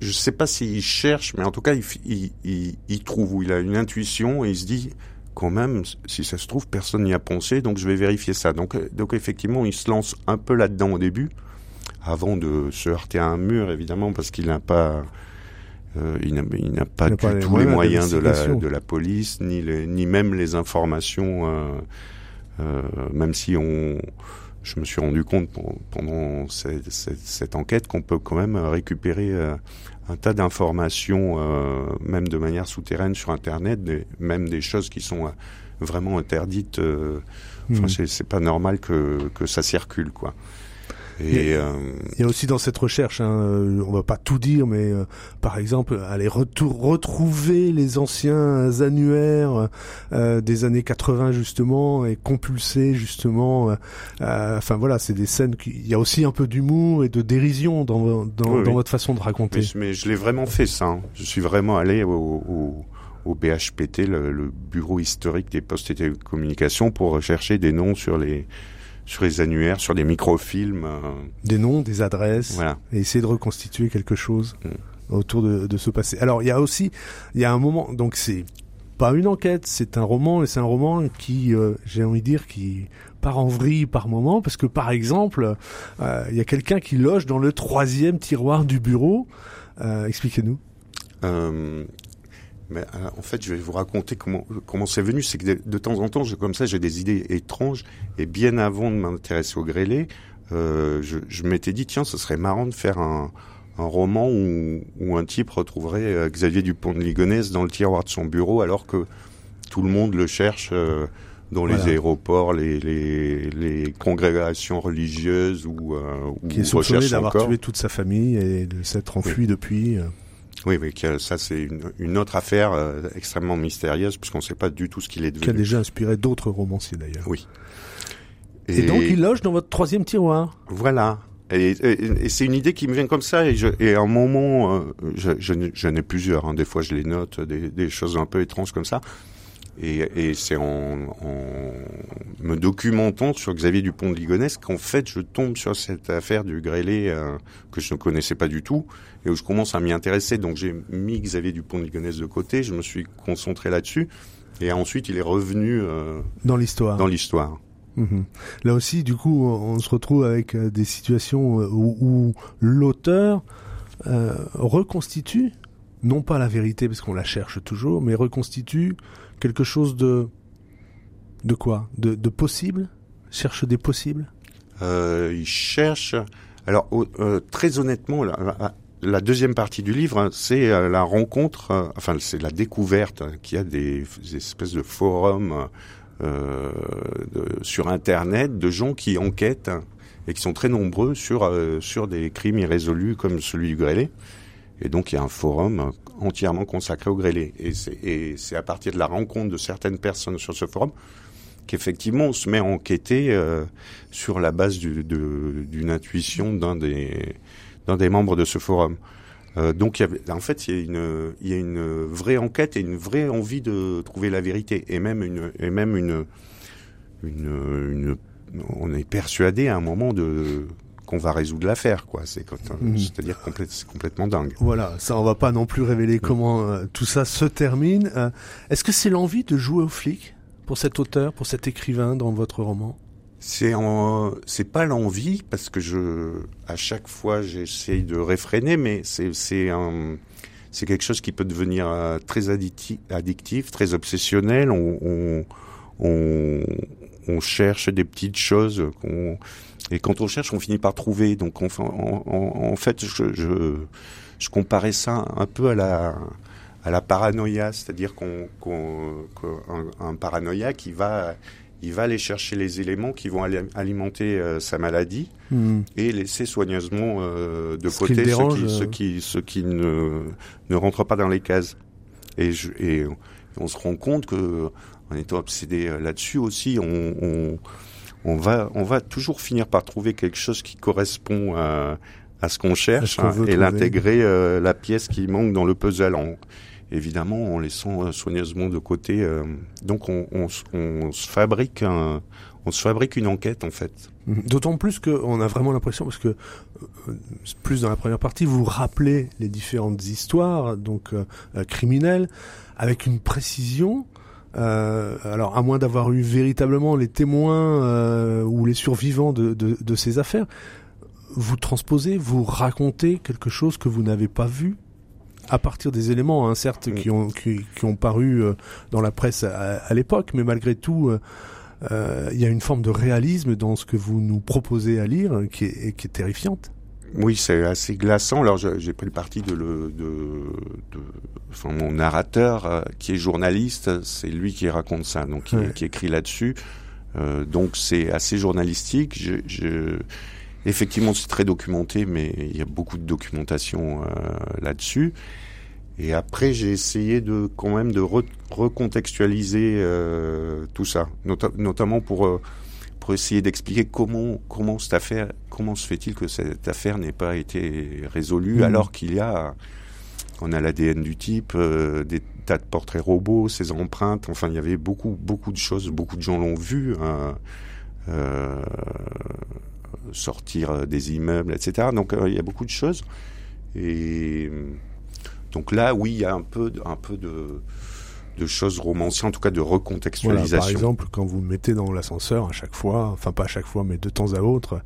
ne sais pas s'il cherche, mais en tout cas, il, il, il, il trouve, ou il a une intuition, et il se dit, quand même, si ça se trouve, personne n'y a pensé, donc je vais vérifier ça. Donc, euh, donc effectivement, il se lance un peu là-dedans au début, avant de se heurter à un mur, évidemment, parce qu'il n'a pas, euh, il n'a pas du tout les moyens de la, de la police, ni, les, ni même les informations, euh, euh, même si on, je me suis rendu compte pendant cette, cette, cette enquête qu'on peut quand même récupérer euh, un tas d'informations, euh, même de manière souterraine sur Internet, des, même des choses qui sont euh, vraiment interdites. Euh, enfin, mmh. c'est pas normal que, que ça circule, quoi. Et, euh, il, y a, aussi dans cette recherche, hein, euh, on va pas tout dire, mais euh, par exemple, aller retrouver les anciens annuaires des années 80 justement et compulser justement. Enfin voilà, c'est des scènes qui. Il y a aussi un peu d'humour et de dérision dans, dans, dans votre façon de raconter. Mais, je l'ai vraiment fait ça. Hein. Je suis vraiment allé au, au au BHPT, le, le, bureau historique des postes et télécommunications, pour rechercher des noms sur les sur les annuaires, sur des microfilms. Euh. Des noms, des adresses, voilà. et essayer de reconstituer quelque chose mm. autour de, de, ce passé. Alors il y a aussi, il y a un moment, donc c'est pas une enquête, c'est un roman, et c'est un roman qui, euh, j'ai envie de dire, qui part en vrille par moment, parce que par exemple, euh, il y a quelqu'un qui loge dans le troisième tiroir du bureau. Expliquez-nous. Mais euh, en fait, je vais vous raconter comment comment c'est venu. C'est que de, temps en temps, je, comme ça, j'ai des idées étranges. Et bien avant de m'intéresser au grêlé, euh, je, je m'étais dit tiens, ce serait marrant de faire un, un roman où, où, un type retrouverait euh, Xavier Dupont de Ligonnès dans le tiroir de son bureau, alors que tout le monde le cherche dans les aéroports, les, les, les, congrégations religieuses ou euh, qui est soupçonné d'avoir tué toute sa famille et de s'être enfui depuis. Oui, mais ça c'est une, une, autre affaire euh, extrêmement mystérieuse puisqu'on ne sait pas du tout ce qu'il est devenu. Qui a déjà inspiré d'autres romanciers d'ailleurs. Oui. Et, donc il loge dans votre troisième tiroir. Voilà. Et, et, c'est une idée qui me vient comme ça et, je, et à un moment, euh, je, je, n'ai plusieurs. Hein, des fois, je les note, des, des, choses un peu étranges comme ça. Et, et c'est en, en, me documentant sur Xavier Dupont de Ligonnès qu'en fait je tombe sur cette affaire du grêlé euh, que je ne connaissais pas du tout et où je commence à m'y intéresser. Donc j'ai mis Xavier Dupont de Ligonnès de côté, je me suis concentré là-dessus et ensuite il est revenu euh, dans l'histoire. Dans l'histoire. Mhm. Là aussi, du coup, on se retrouve avec euh, des situations où, où l'auteur reconstitue, non pas la vérité parce qu'on la cherche toujours, mais reconstitue quelque chose de de quoi? De, de possible? Cherche des possibles? Euh, Il cherche. Alors euh, très honnêtement, la, deuxième partie du livre, hein, c'est euh, la rencontre, euh, enfin c'est la découverte qu'il y a des, espèces de forums sur Internet de gens qui enquêtent et qui sont très nombreux sur sur des crimes irrésolus comme celui du Grêlé. Et donc il y a un forum entièrement consacré au grêlé. Et c'est à partir de la rencontre de certaines personnes sur ce forum qu'effectivement on se met à enquêter euh, sur la base d'une intuition d'un des membres de ce forum. Euh, donc en fait il y a une vraie enquête et une vraie envie de trouver la vérité et même une on est persuadé à un moment de qu'on va résoudre l'affaire quoi. C'est Mhm. c'est-à-dire complète- c'est complètement dingue. Voilà, ça on va pas non plus révéler comment euh, tout ça se termine. Euh, Est-ce que c'est l'envie de jouer au flic pour cet auteur, pour cet écrivain dans votre roman? C'est en, c'est pas l'envie parce que je, à chaque fois, j'essaye de réfréner, mais c'est, c'est un, c'est quelque chose qui peut devenir euh, très addictif, addictif très obsessionnel. On, on, on, on cherche des petites choses qu'on, et quand on cherche, on finit par trouver. Donc, on, en, fait, je, je, je comparais ça un peu à la, à la paranoïa, c'est-à-dire qu'on, qu'on, qu'un un paranoïaque, qui va il va aller chercher les éléments qui vont ali- alimenter euh, sa maladie Hmm. et laisser soigneusement euh, de Ce côté ceux qui, euh. ceux qui, ceux qui ne, ne rentrent pas dans les cases. Et, je, et on se rend compte que en étant obsédé là-dessus aussi, on, on, on, va, on va toujours finir par trouver quelque chose qui correspond à, à ce qu'on cherche hein, et l'intégrer euh, la pièce qui manque dans le puzzle. En, évidemment, en laissant euh, soigneusement de côté. euh, donc, on, on, on se fabrique un, on se fabrique une enquête en fait. D'autant plus qu'on a vraiment l'impression, parce que euh, plus dans la première partie, vous rappelez les différentes histoires, donc euh, criminelles, avec une précision. Euh, alors, à moins d'avoir eu véritablement les témoins euh, ou les survivants de, de, de ces affaires, vous transposez, vous racontez quelque chose que vous n'avez pas vu à partir des éléments, hein, certes, Mm. qui ont qui, qui ont paru euh, dans la presse à, à l'époque, mais malgré tout. il y a une forme de réalisme dans ce que vous nous proposez à lire qui est, qui est terrifiante. Oui, c'est assez glaçant. Alors, j'ai pris le parti de le, de, de, enfin, mon narrateur, euh, qui est journaliste, c'est lui qui raconte ça, donc qui, Ouais. qui écrit là-dessus. Euh, donc, c'est assez journalistique. Je, je, effectivement, c'est très documenté, mais il y a beaucoup de documentation euh, là-dessus. Et après, j'ai essayé de quand même de re- recontextualiser euh, tout ça, nota- notamment pour euh, pour essayer d'expliquer comment comment cette affaire, comment se fait-il que cette affaire n'ait pas été résolue Mhm. alors qu'il y a on a l'ADN du type, euh, des tas de portraits robots, ses empreintes, enfin il y avait beaucoup beaucoup de choses, beaucoup de gens l'ont vu hein, euh, sortir des immeubles, etc. Donc euh, il y a beaucoup de choses et donc là oui il y a un peu un peu de de choses romancées, en tout cas de Voilà, recontextualisation. par exemple, quand vous mettez dans l'ascenseur à chaque fois, enfin pas à chaque fois, mais de temps à autre,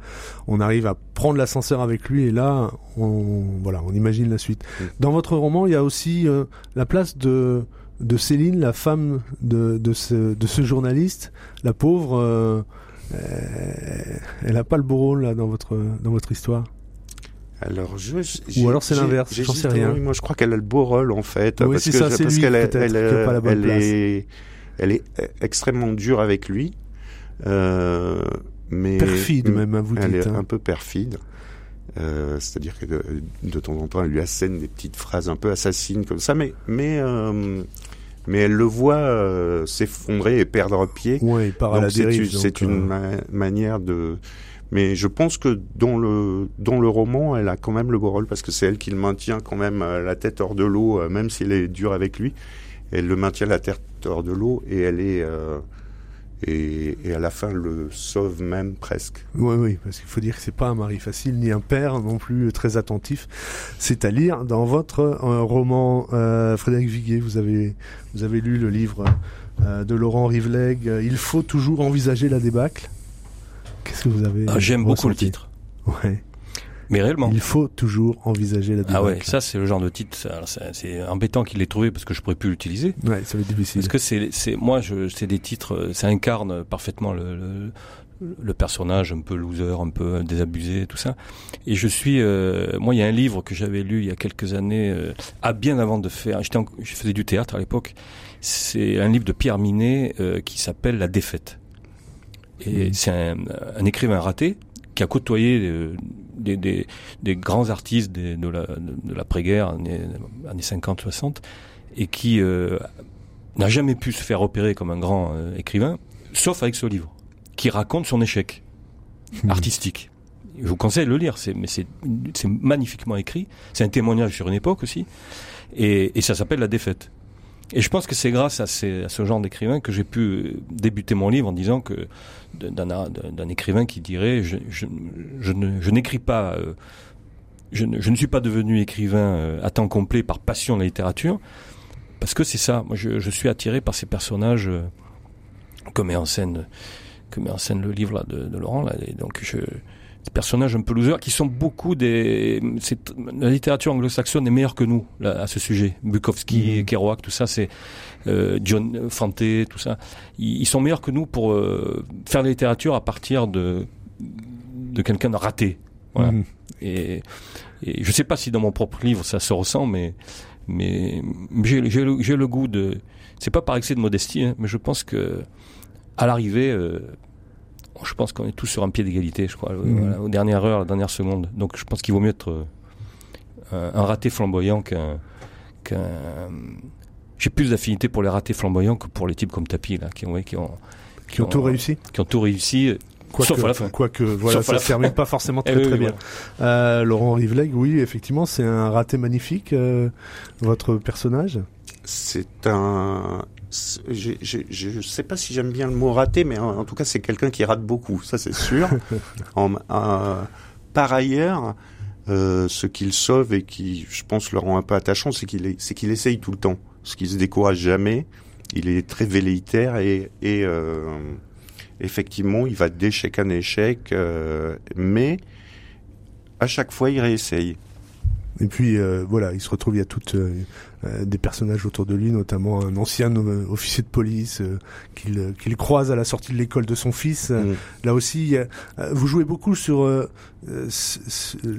on arrive à prendre l'ascenseur avec lui et là, on voilà, on imagine la suite. Mm. Dans votre roman, il y a aussi euh, la place de de Céline, la femme de de ce de ce journaliste, la pauvre. euh, euh, elle a pas le beau rôle là dans votre dans votre histoire? Alors je, Ou alors c'est l'inverse, j'en sais rien. oui, moi je crois qu'elle a le beau rôle en fait. Oui, parce que, ça, parce qu'elle est- elle, qui a pas la bonne elle place. est, elle est extrêmement dure avec lui. Euh, mais Perfide même, hein, vous elle dites. est hein. un peu perfide. Euh, C'est-à-dire que de, de temps en temps, elle lui assène des petites phrases un peu assassines comme ça, mais mais euh, mais elle le voit euh, s'effondrer et perdre pied. Ouais, il part à Donc la c'est dérive. une, donc, c'est une ma- manière de. Mais je pense que dans le dans le roman, elle a quand même le beau rôle parce que c'est elle qui le maintient quand même euh, la tête hors de l'eau, euh, même s'il est dur avec lui. Elle le maintient la tête hors de l'eau et elle est euh, et, à la fin le sauve même presque. Oui, oui, parce qu'il faut dire que c'est pas un mari facile ni un père non plus très attentif. C'est à lire dans votre roman, Frédéric Viguier. Vous avez vous avez lu le livre de Laurent Rivleg. Il faut toujours envisager la débâcle. Qu'est-ce que vous avez Ah, J'aime beaucoup le titre. Ouais. Mais réellement. Il faut toujours envisager la débâcle. Ah ouais, ça c'est le genre de titre. C'est embêtant qu'il l'ait trouvé parce que je pourrais plus l'utiliser. Ouais, ça va être difficile. Parce que c'est, c'est, moi, c'est des titres, euh, ça incarne parfaitement le, le, le personnage un peu loser, un peu désabusé, tout ça. Et je suis, euh, moi, il y a un livre que j'avais lu il y a quelques années, euh, à bien avant de faire, j'étais en- je faisais du théâtre à l'époque. C'est un livre de Pierre Minet euh, qui s'appelle La défaite. Et c'est un, un écrivain raté qui a côtoyé euh, des, des, des grands artistes de la, de l'après-guerre, années, années 50-60, et qui euh, n'a jamais pu se faire opérer comme un grand euh, écrivain, sauf avec ce livre, qui raconte son échec Hmm. artistique. Je vous conseille de le lire, c'est, mais c'est, c'est magnifiquement écrit. C'est un témoignage sur une époque aussi. Et, et ça s'appelle La défaite. Et je pense que c'est grâce à, ce genre d'écrivain que j'ai pu débuter mon livre en disant que d'un, écrivain qui dirait je, je, n'écris pas, euh, je, ne, je ne suis pas devenu écrivain euh, à temps complet par passion de la littérature, parce que c'est ça. Moi, je, suis attiré par ces personnages euh, que met en scène que met en scène le livre là, de, Laurent. Là, donc, je, des personnages un peu losers qui sont beaucoup des. La littérature anglo-saxonne est meilleure que nous là, à ce sujet. Bukowski, Mhm. Kerouac, tout ça, c'est euh, John Fante, tout ça. Ils, ils sont meilleurs que nous pour euh, faire la littérature à partir de de quelqu'un de raté. Voilà. Mhm. Et, et je sais pas si dans mon propre livre ça se ressent, mais mais j'ai, j'ai, le, j'ai le goût de. C'est pas par excès de modestie, hein, mais je pense que à l'arrivée, euh, je pense qu'on est tous sur un pied d'égalité, je crois, Mhm. voilà, aux dernières heures, à la dernière seconde. Donc je pense qu'il vaut mieux être euh, un, un raté flamboyant qu'un. j'ai plus d'affinité pour les ratés flamboyants que pour les types comme Tapi, là, qui, ouais, qui, ont, Qui ont tout réussi qui ont tout réussi. Quoique, Sauf à la fin. Quoique, voilà, Sauf ça la se termine pas forcément très Eh oui, très oui, bien. Euh, Laurent Rivleg, oui, effectivement, c'est un raté magnifique, euh, votre personnage. C'est un. j'ai- Je ne sais pas si j'aime bien le mot raté, mais en, en tout cas, c'est quelqu'un qui rate beaucoup, ça c'est sûr. En- euh, par ailleurs, euh, ce qu'il sauve et qui, je pense, le rend un peu attachant, c'est qu'il est- c'est qu'il essaye tout le temps, ce qui se décourage jamais. Il est très velléitaire et, et euh, effectivement, il va d'échec en échec, euh, mais à chaque fois, il réessaye. Et puis euh, voilà, il se retrouve, il y a euh, des personnages autour de lui, notamment un ancien euh, officier de police euh, qu'il euh, qu'il croise à la sortie de l'école de son fils. Euh, Mm. Là aussi, euh, vous jouez beaucoup sur euh, euh, euh,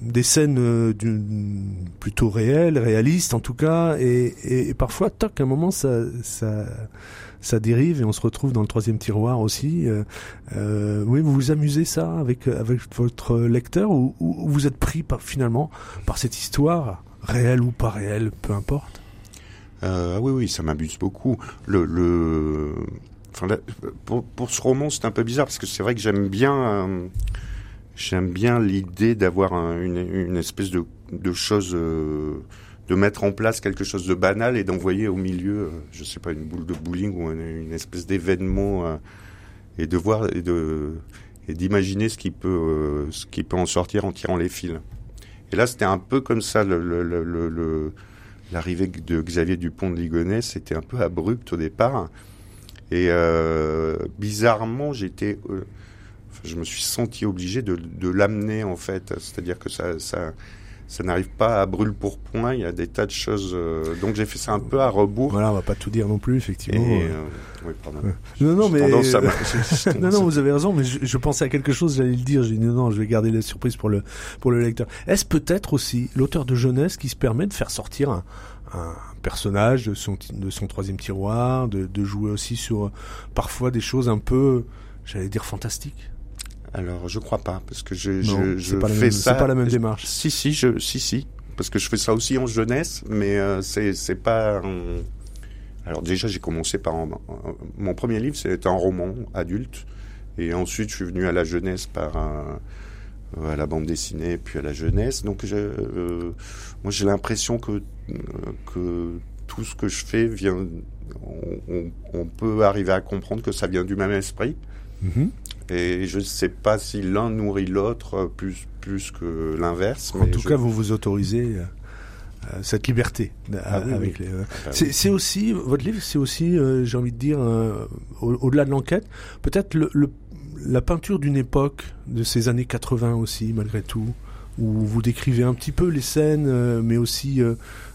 des scènes euh, plutôt réelles, réalistes en tout cas, et, et, et parfois, toc, à un moment, ça, ça, ça dérive et on se retrouve dans le troisième tiroir aussi. Euh, euh, oui, vous vous amusez ça avec avec votre lecteur ou, ou vous êtes pris par, finalement par cette histoire? Réelle ou pas réelle, peu importe. Euh, oui, oui, ça m'amuse beaucoup. Le, le, enfin, pour, pour ce roman, c'est un peu bizarre parce que c'est vrai que j'aime bien, euh, j'aime bien l'idée d'avoir un- une, une espèce de, de chose, euh, de mettre en place quelque chose de banal et d'envoyer au milieu, euh, je sais pas, une boule de bowling ou une, une espèce d'événement et de voir et de et d'imaginer ce ce qui peut en sortir en tirant les fils. Et là, c'était un peu comme ça l'arrivée de Xavier Dupont de Ligonnès, c'était un peu abrupt au départ. Et euh, bizarrement, j'étais, euh, je me suis senti obligé de, l'amener en fait. C'est-à-dire que ça, ça n'arrive pas à brûle pour point. Il y a des tas de choses. euh, donc j'ai fait ça un peu à rebours. Voilà, on va pas tout dire non plus, Et, effectivement. euh, oui, pardon. Non, non, mais à- non, non, vous avez raison, mais je, je pensais à quelque chose, j'allais le dire. J'ai dit non, non, je vais garder la surprise pour le pour le lecteur. Est-ce peut-être aussi l'auteur de jeunesse qui se permet de faire sortir un, un personnage de son de son troisième tiroir, de, de jouer aussi sur euh, parfois des choses un peu, j'allais dire fantastiques? Alors, je crois pas, parce que je, Non, je, je pas fais même- ça. c'est pas la même démarche. Si, si, je, si, si, parce que je fais ça aussi en jeunesse, mais euh, c'est, c'est pas. Alors déjà, j'ai commencé par mon premier livre, c'était un roman adulte, et ensuite je suis venu à la jeunesse par un- à la bande dessinée, puis à la jeunesse. Donc, je, euh, moi, j'ai l'impression que euh, que tout ce que je fais vient. On, on- on peut arriver à comprendre que ça vient du même esprit. Mhm. Et je ne sais pas si l'un nourrit l'autre plus, plus que l'inverse. En tout je- cas, vous vous autorisez euh, euh, cette liberté Ah oui, avec oui. les. Ah C'est oui. c'est aussi votre livre, c'est aussi, euh, j'ai envie de dire, euh, au- au-delà de l'enquête, peut-être le, le- la peinture d'une époque de ces années 80 aussi, malgré tout, où vous décrivez un petit peu les scènes, euh, mais aussi,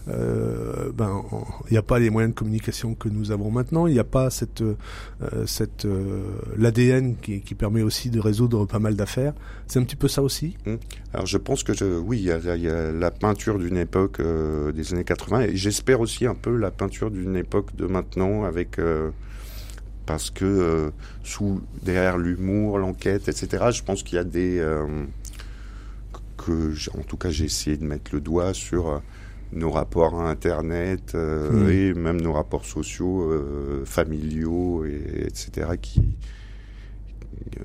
euh, ben, en- il n'y a pas les moyens de communication que nous avons maintenant, il n'y a pas cette, euh, cette euh, l'ADN qui, qui permet aussi de résoudre pas mal d'affaires. C'est un petit peu ça aussi. Alors je pense que oui, il y a, la peinture d'une époque des années 80 et j'espère aussi un peu la peinture d'une époque de maintenant avec parce que sous derrière l'humour, l'enquête, etc. Je pense qu'il y a des que en tout cas j'ai essayé de mettre le doigt sur nos rapports à Internet Hmm. et même nos rapports sociaux, euh, familiaux, et, etc. qui,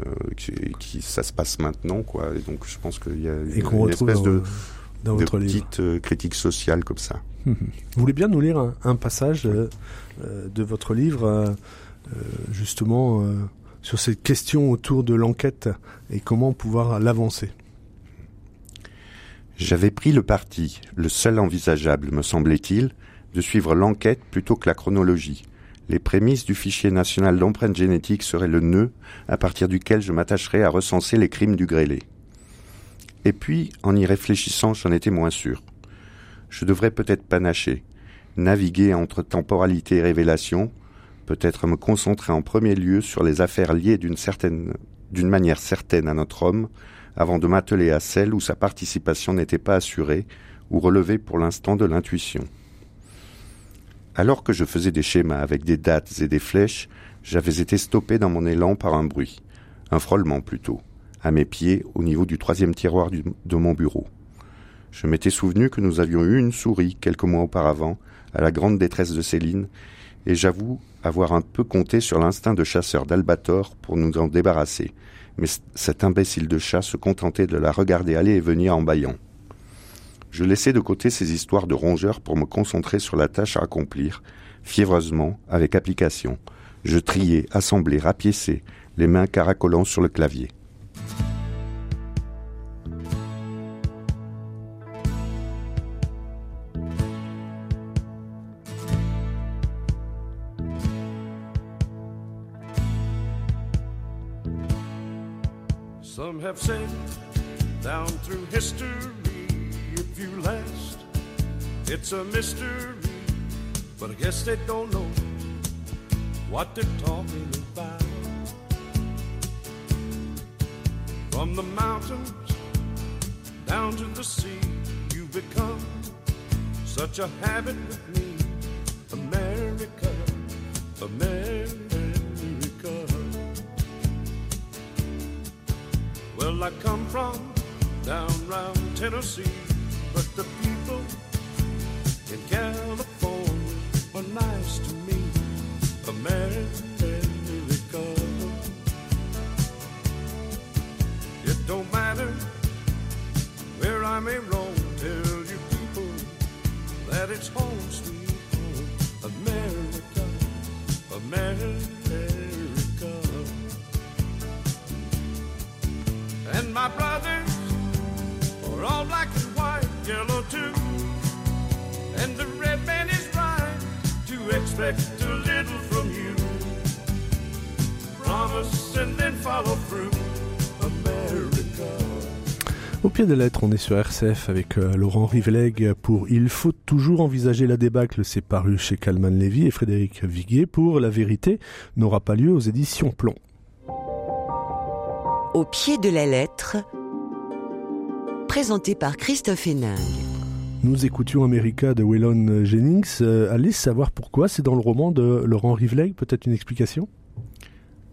euh, qui, qui- ça se passe maintenant, quoi. Et donc, je pense qu'il y a une, espèce dans, de, dans de votre livre. petite euh, critique sociale comme ça. Vous voulez bien nous lire un, un passage euh, euh, de votre livre, euh, euh, justement, euh, sur cette question autour de l'enquête et comment pouvoir l'avancer? J'avais pris le parti, le seul envisageable, me semblait-il, de suivre l'enquête plutôt que la chronologie. Les prémices du fichier national d'empreintes génétiques seraient le nœud à partir duquel je m'attacherais à recenser les crimes du grêlé. Et puis, en y réfléchissant, j'en étais moins sûr. Je devrais peut-être panacher, naviguer entre temporalité et révélation, peut-être me concentrer en premier lieu sur les affaires liées d'une certaine, d'une manière certaine à notre homme, avant de m'atteler à celles où sa participation n'était pas assurée ou relevée pour l'instant de l'intuition. Alors que je faisais des schémas avec des dates et des flèches, j'avais été stoppé dans mon élan par un bruit, un frôlement plutôt, à mes pieds au niveau du troisième tiroir de mon bureau. Je m'étais souvenu que nous avions eu une souris quelques mois auparavant, à la grande détresse de Céline, et j'avoue avoir un peu compté sur l'instinct de chasseur d'Albator pour nous en débarrasser, mais cet imbécile de chat se contentait de la regarder aller et venir en bâillant. Je laissais de côté ces histoires de rongeurs pour me concentrer sur la tâche à accomplir, fiévreusement, avec application. Je triais, assemblais, rapiéçais, les mains caracolant sur le clavier. Some have said down through history, if you last, it's a mystery. But I guess they don't know what they're talking about. From the mountains down to the sea, you become such a habit with me. America, America. Well, I come from down round Tennessee, but the people in California are nice to me. America. Pied des lettres, on est sur RCF avec euh, Laurent Riveleg pour Il faut toujours envisager la débâcle, c'est paru chez Calman Lévy et Frédéric Viguier pour La vérité n'aura pas lieu aux éditions Plomb. Au pied de la lettre, présenté par Christophe Hénin. Nous écoutions America de Waylon Jennings. Euh, allez savoir pourquoi, c'est dans le roman de Laurent Riveleg, peut-être une explication?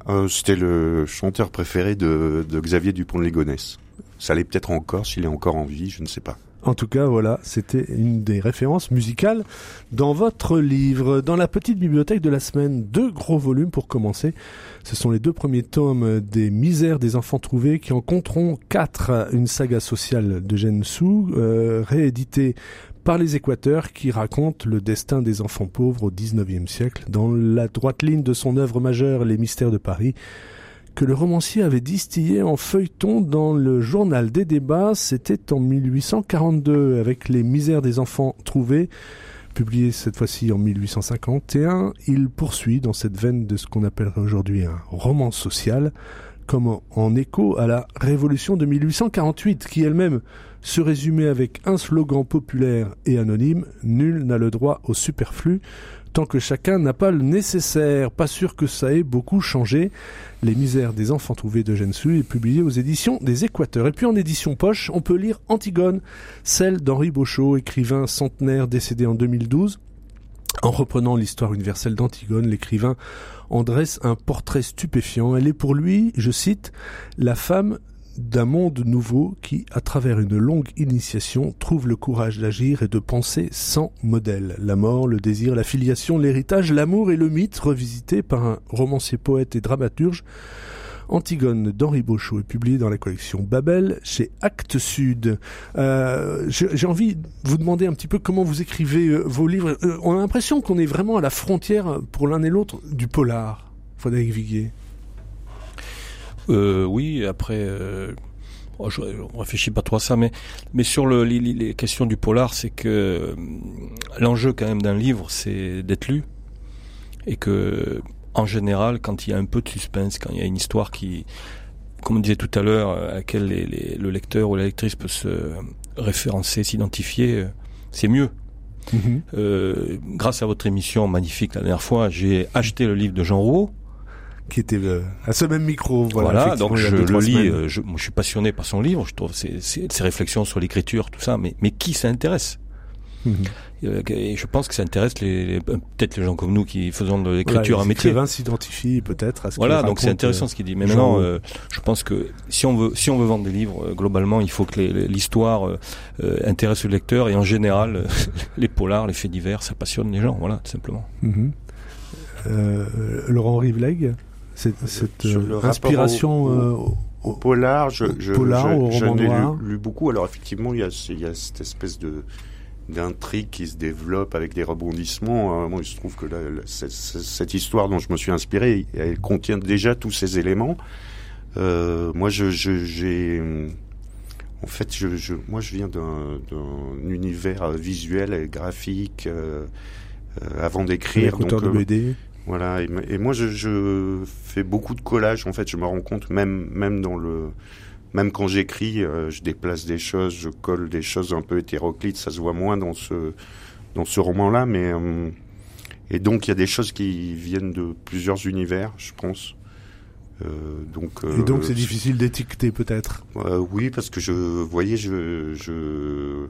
Euh, C'était le chanteur préféré de, de Xavier Dupont de Ligonnès. Ça l'est peut-être encore, s'il est encore en vie, je ne sais pas. En tout cas, voilà, c'était une des références musicales dans votre livre. Dans la petite bibliothèque de la semaine, deux gros volumes pour commencer. Ce sont les deux premiers tomes des Misères des enfants trouvés qui en compteront quatre, une saga sociale de Gen Sou, euh, rééditée par les Équateurs qui raconte le destin des enfants pauvres au XIXe siècle dans la droite ligne de son œuvre majeure Les Mystères de Paris que le romancier avait distillé en feuilleton dans le journal des débats, c'était en 1842 avec les misères des enfants trouvés, publié cette fois-ci en 1851, il poursuit dans cette veine de ce qu'on appellerait aujourd'hui un roman social, comme en, écho à la révolution de 1848, qui elle-même se résumait avec un slogan populaire et anonyme, nul n'a le droit au superflu, tant que chacun n'a pas le nécessaire. Pas sûr que ça ait beaucoup changé. Les misères des enfants trouvés de Gensu est publié aux éditions des Équateurs. Et puis en édition poche, on peut lire Antigone, celle d'Henri Beauchot, écrivain centenaire décédé en 2012. En reprenant l'histoire universelle d'Antigone, l'écrivain en dresse un portrait stupéfiant. Elle est pour lui, je cite, la femme d'un monde nouveau qui, à travers une longue initiation, trouve le courage d'agir et de penser sans modèle. La mort, le désir, la filiation, l'héritage, l'amour et le mythe, revisité par un romancier poète et dramaturge, Antigone d'Henri Beauchot est publié dans la collection Babel chez Actes Sud. Euh, J'ai envie de vous demander un petit peu comment vous écrivez euh, vos livres. Euh, on a l'impression qu'on est vraiment à la frontière pour l'un et l'autre du polar, Frédéric Viguier. Euh, oui, après, euh, oh, je, on réfléchit pas trop à ça, mais mais sur le, les, les questions du polar, c'est que euh, l'enjeu quand même d'un livre, c'est d'être lu et que en général, quand il y a un peu de suspense, quand il y a une histoire qui, comme on disait tout à l'heure, à laquelle les, les, le lecteur ou la lectrice peut se référencer, s'identifier, euh, c'est mieux. Mhm. Euh, grâce à votre émission magnifique la dernière fois, j'ai acheté le livre de Jean Rouault. Qui était euh, à ce même micro. Voilà, Voilà, donc je deux, le lis. euh, Je, moi, je suis passionné par son livre. Je trouve ses, ses, ses réflexions sur l'écriture, tout ça. Mais, mais qui s'intéresse Et je pense que ça intéresse les, les- peut-être les gens comme nous qui faisons de Voilà, l'écriture les un métier. écrivains s'identifient peut-être à ce Voilà, donc c'est intéressant euh, ce qu'il dit. Mais maintenant, euh, je pense que si on veut, si on veut vendre des livres, euh, globalement, il faut que les- les- l'histoire intéresse le lecteur et en général, les polars, les faits divers, ça passionne les gens. Voilà, tout simplement. Mhm. Laurent Rivleg, cette, euh, inspiration au- euh, Au au- polar, je, je, polar, lu, lu beaucoup. Alors effectivement, il y a, il y a cette espèce de d'intrigue qui se développe avec des rebondissements. Euh, moi, il se trouve que là, cette, histoire dont je me suis inspiré, elle contient déjà tous ces éléments. Euh, moi, je, j'ai, en fait, je, je, moi, je viens d'un, univers visuel et graphique euh, avant d'écrire. les auteurs donc, de BD. Voilà, et, moi je, je fais beaucoup de collages. En fait, je me rends compte même même dans le même quand j'écris, euh, je déplace des choses, je colle des choses un peu hétéroclites. Ça se voit moins dans ce dans ce roman-là, mais euh, et donc il y a des choses qui viennent de plusieurs univers, je pense. Euh, donc Et donc c'est difficile d'étiqueter peut-être? oui, parce que je, vous voyez, je, je,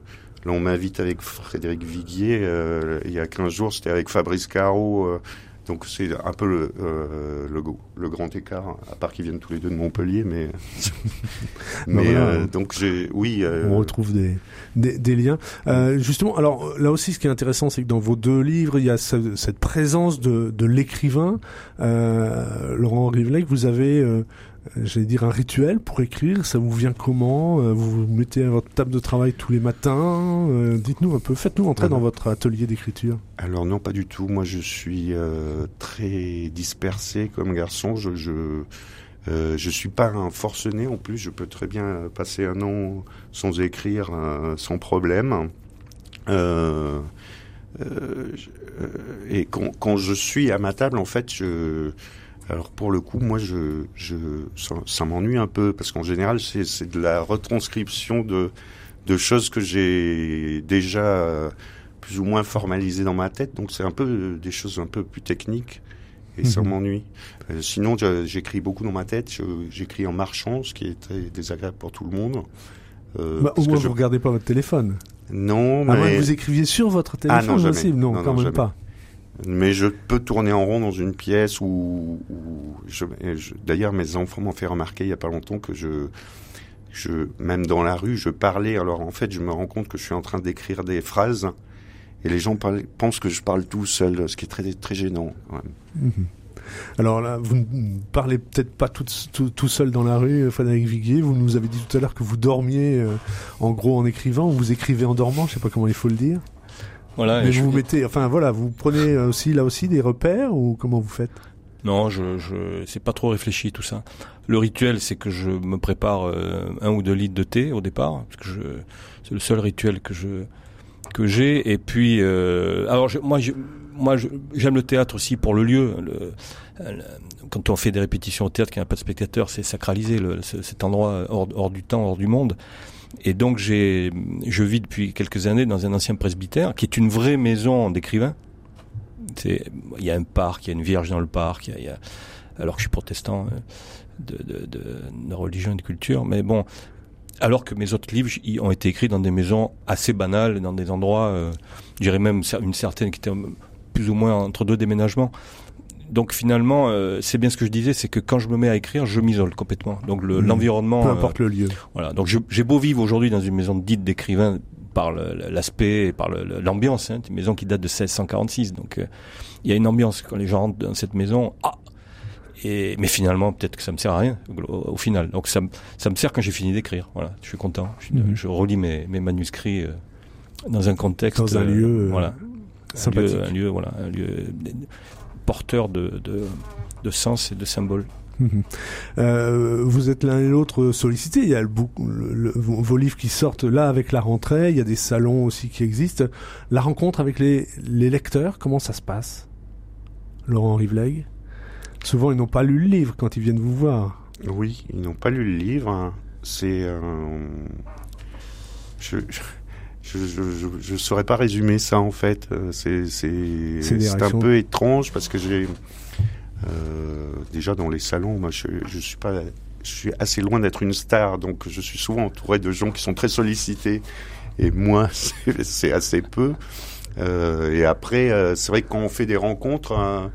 là on m'invite avec Frédéric Viguier. euh, il y a 15 jours, c'était avec Fabrice Caro. euh, donc c'est un peu le, euh, le, grand écart, à part qu'ils viennent tous les deux de Montpellier, mais mais voilà. euh, donc j'ai, oui, euh, On retrouve des, des, des liens. Justement, alors là aussi, ce qui est intéressant, c'est que dans vos deux livres, il y a ce- cette présence de, de l'écrivain. Laurent Rivlec, vous avez, j'allais dire, un rituel pour écrire. Ça vous vient comment? Euh, Vous vous mettez à votre table de travail tous les matins Euh, Dites-nous un peu, faites-nous entrer dans votre atelier d'écriture. Alors non, pas du tout. Moi, je suis euh, très dispersé comme garçon. Je je euh, je suis pas un forcené en plus. Je peux très bien passer un an sans écrire, sans problème. Et quand, quand je suis à ma table, en fait, je alors pour le coup, moi, je, je ça, ça m'ennuie un peu parce qu'en général, c'est c'est de la retranscription de de choses que j'ai déjà euh, plus ou moins formalisé dans ma tête. Donc c'est un peu euh, des choses un peu plus techniques et ça Mhm. m'ennuie. Euh, sinon, j'écris beaucoup dans ma tête. J'écris en marchant, ce qui est très désagréable pour tout le monde. Euh, Bah, au moins, je- vous regardez pas votre téléphone. Non, À moins que mais vous écriviez sur votre téléphone non, jamais. aussi. Non, Non, quand non, même jamais. pas. Mais je peux tourner en rond dans une pièce où, d'ailleurs mes enfants m'ont fait remarquer il y a pas longtemps que je même dans la rue je parlais alors en fait je me rends compte que je suis en train d'écrire des phrases et les gens pensent que je parle tout seul ce qui est très gênant même. Mhm. Alors là, vous ne parlez peut-être pas tout, seul dans la rue, euh, Frédéric Viguier. Vous nous avez dit tout à l'heure que vous dormiez euh, en gros en écrivant, ou vous écrivez en dormant, je sais pas comment il faut le dire. Voilà. Mais je- vous mettez, enfin voilà, vous prenez aussi là aussi des repères ou comment vous faites? Non, je, je c'est pas trop réfléchi tout ça. Le rituel, c'est que je me prépare euh, un ou deux litres de thé au départ, parce que je, c'est le seul rituel que je que j'ai. Et puis, euh, alors je- moi, je, moi, j'aime le théâtre aussi pour le lieu. Le, le- quand on fait des répétitions au théâtre, qu'il n'y a pas de spectateurs, c'est sacralisé le, cet endroit hors, hors du temps, hors du monde. Et donc j'ai, je vis depuis quelques années dans un ancien presbytère, qui est une vraie maison d'écrivains. Il y a un parc, il y a une vierge dans le parc, y a, y alors que je suis protestant euh, de, de, de, de religion et de culture, mais bon, alors que mes autres livres ils ont été écrits dans des maisons assez banales, dans des endroits, euh, je dirais même une certaine qui était plus ou moins entre deux déménagements. Donc finalement, euh, c'est bien ce que je disais, c'est que quand je me mets à écrire, je m'isole complètement. Donc le- Mhm. l'environnement. Peu euh, importe le lieu. voilà. Donc j'ai beau vivre aujourd'hui dans une maison dite d'écrivain par l'aspect, et par l'ambiance, hein, une maison qui date de 1646. Donc euh, il y a une ambiance quand les gens rentrent dans cette maison. Ah et, mais finalement, peut-être que ça me sert à rien au, au final. Donc ça, me- ça me sert quand j'ai fini d'écrire. Voilà, je suis content. Je, je relis mes, mes manuscrits euh, dans un contexte, Dans un lieu, voilà, un lieu, un lieu, voilà, un lieu porteur de, de, de sens et de symboles. Mhm. Euh, vous êtes l'un et l'autre sollicités. Il y a le le- le- vos livres qui sortent là avec la rentrée. Il y a des salons aussi qui existent. La rencontre avec les, les lecteurs, comment ça se passe? Laurent Rivleg? Souvent, ils n'ont pas lu le livre quand ils viennent vous voir. Oui, ils n'ont pas lu le livre. C'est. euh, je, je, je, je saurais pas résumer ça en fait. Euh, C'est un peu étrange parce que j'ai euh, déjà dans les salons, moi je, je suis pas. Je suis assez loin d'être une star, donc je suis souvent entouré de gens qui sont très sollicités. Et moi, c'est assez peu. Euh, et après, euh, c'est vrai que quand on fait des rencontres, hein,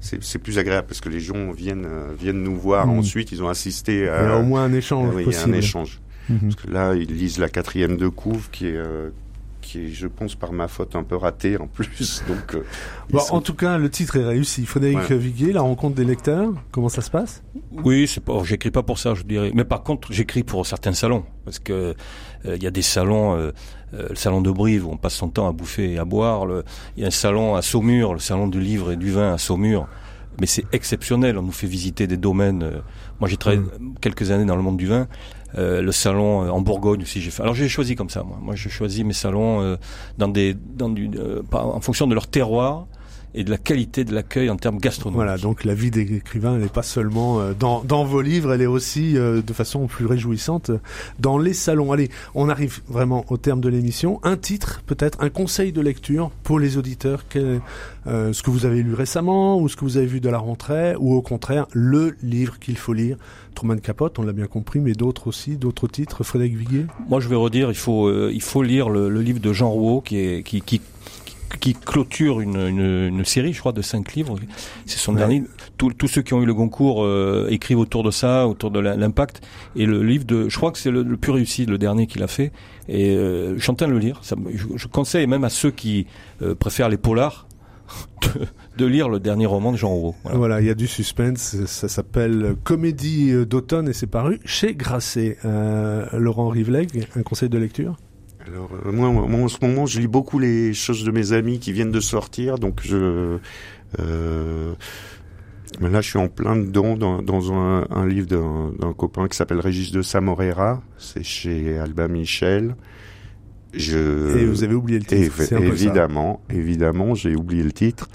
c'est plus agréable parce que les gens viennent viennent nous voir. Mm. Ensuite, ils ont assisté Il y à a au moins un échange ah oui, il y a possible. un échange. Mhm. Parce que là, ils lisent la quatrième de couve qui est euh, qui est, je pense, par ma faute un peu ratée en plus. Donc, euh, ils Bon, sont- En tout cas, le titre est réussi. Frédéric Ouais. Viguier, la rencontre des lecteurs, comment ça se passe? Oui, c'est pas, j'écris pas pour ça, je dirais. Mais par contre, j'écris pour certains salons, parce que euh, il y a des salons, euh, euh, le salon de Brive où on passe son temps à bouffer et à boire. le- Il y a un salon à Saumur, le salon du livre et du vin à Saumur. Mais c'est exceptionnel. On nous fait visiter des domaines. euh, moi, j'ai travaillé quelques années dans le monde du vin. Euh, le salon euh, en Bourgogne aussi, j'ai fait. Alors j'ai choisi comme ça, moi. Moi, je choisis mes salons euh, dans des, dans du, euh, en fonction de leur terroir et de la qualité de l'accueil en termes gastronomiques. Voilà, donc la vie d'écrivain, elle n'est pas seulement euh, dans, dans vos livres, elle est aussi euh, de façon plus réjouissante euh, dans les salons. Allez, on arrive vraiment au terme de l'émission. Un titre, peut-être, un conseil de lecture pour les auditeurs. Quel, euh, ce que vous avez lu récemment, ou ce que vous avez vu de la rentrée, ou au contraire, le livre qu'il faut lire. Truman Capote, on l'a bien compris, mais d'autres aussi, d'autres titres. Frédéric Viguier? Moi, je vais redire, il faut, euh, il faut lire le, le livre de Jean Rouault qui, est, qui, qui, qui clôture une, une, une série, je crois, de cinq livres. C'est son Ouais. dernier. Tous ceux qui ont eu le Goncourt euh, écrivent autour de ça, autour de l'impact. Et le livre de, je crois que c'est le, le plus réussi, le dernier qu'il a fait. Et euh, je suis en train de le lire. Ça, je, je conseille même à ceux qui euh, préfèrent les polars de, de lire le dernier roman de Jean Rouault. Voilà. Voilà, il y a du suspense. Ça s'appelle Comédie d'automne et c'est paru chez Grasset. Euh, Laurent Rivleg, un conseil de lecture? Alors, euh, moi, moi, en ce moment, je lis beaucoup les choses de mes amis qui viennent de sortir, donc je. Euh, mais là, je suis en plein dedans dans, dans un, un livre d'un copain qui s'appelle Régis de Samorera. C'est chez Alba Michel. Je, Et vous avez oublié le titre. Ça. évidemment, évidemment, j'ai oublié le titre.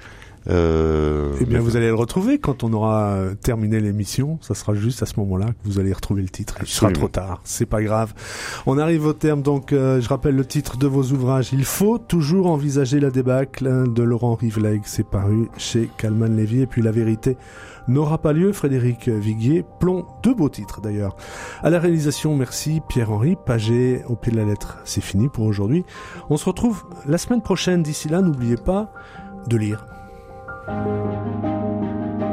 Euh, Eh bien, vous allez le retrouver quand on aura euh, terminé l'émission. Ça sera juste à ce moment-là que vous allez retrouver le titre. Il sera trop tard. C'est pas grave. On arrive au terme. Donc, euh, je rappelle le titre de vos ouvrages. Il faut toujours envisager la débâcle hein, de Laurent Rivleg. C'est paru chez Calman Lévy. Et puis, la vérité n'aura pas lieu. Frédéric Viguier. Plomb. Deux beaux titres d'ailleurs. À la réalisation, merci Pierre-Henri Paget au pied de la lettre. C'est fini pour aujourd'hui. On se retrouve la semaine prochaine. D'ici là, n'oubliez pas de lire. Música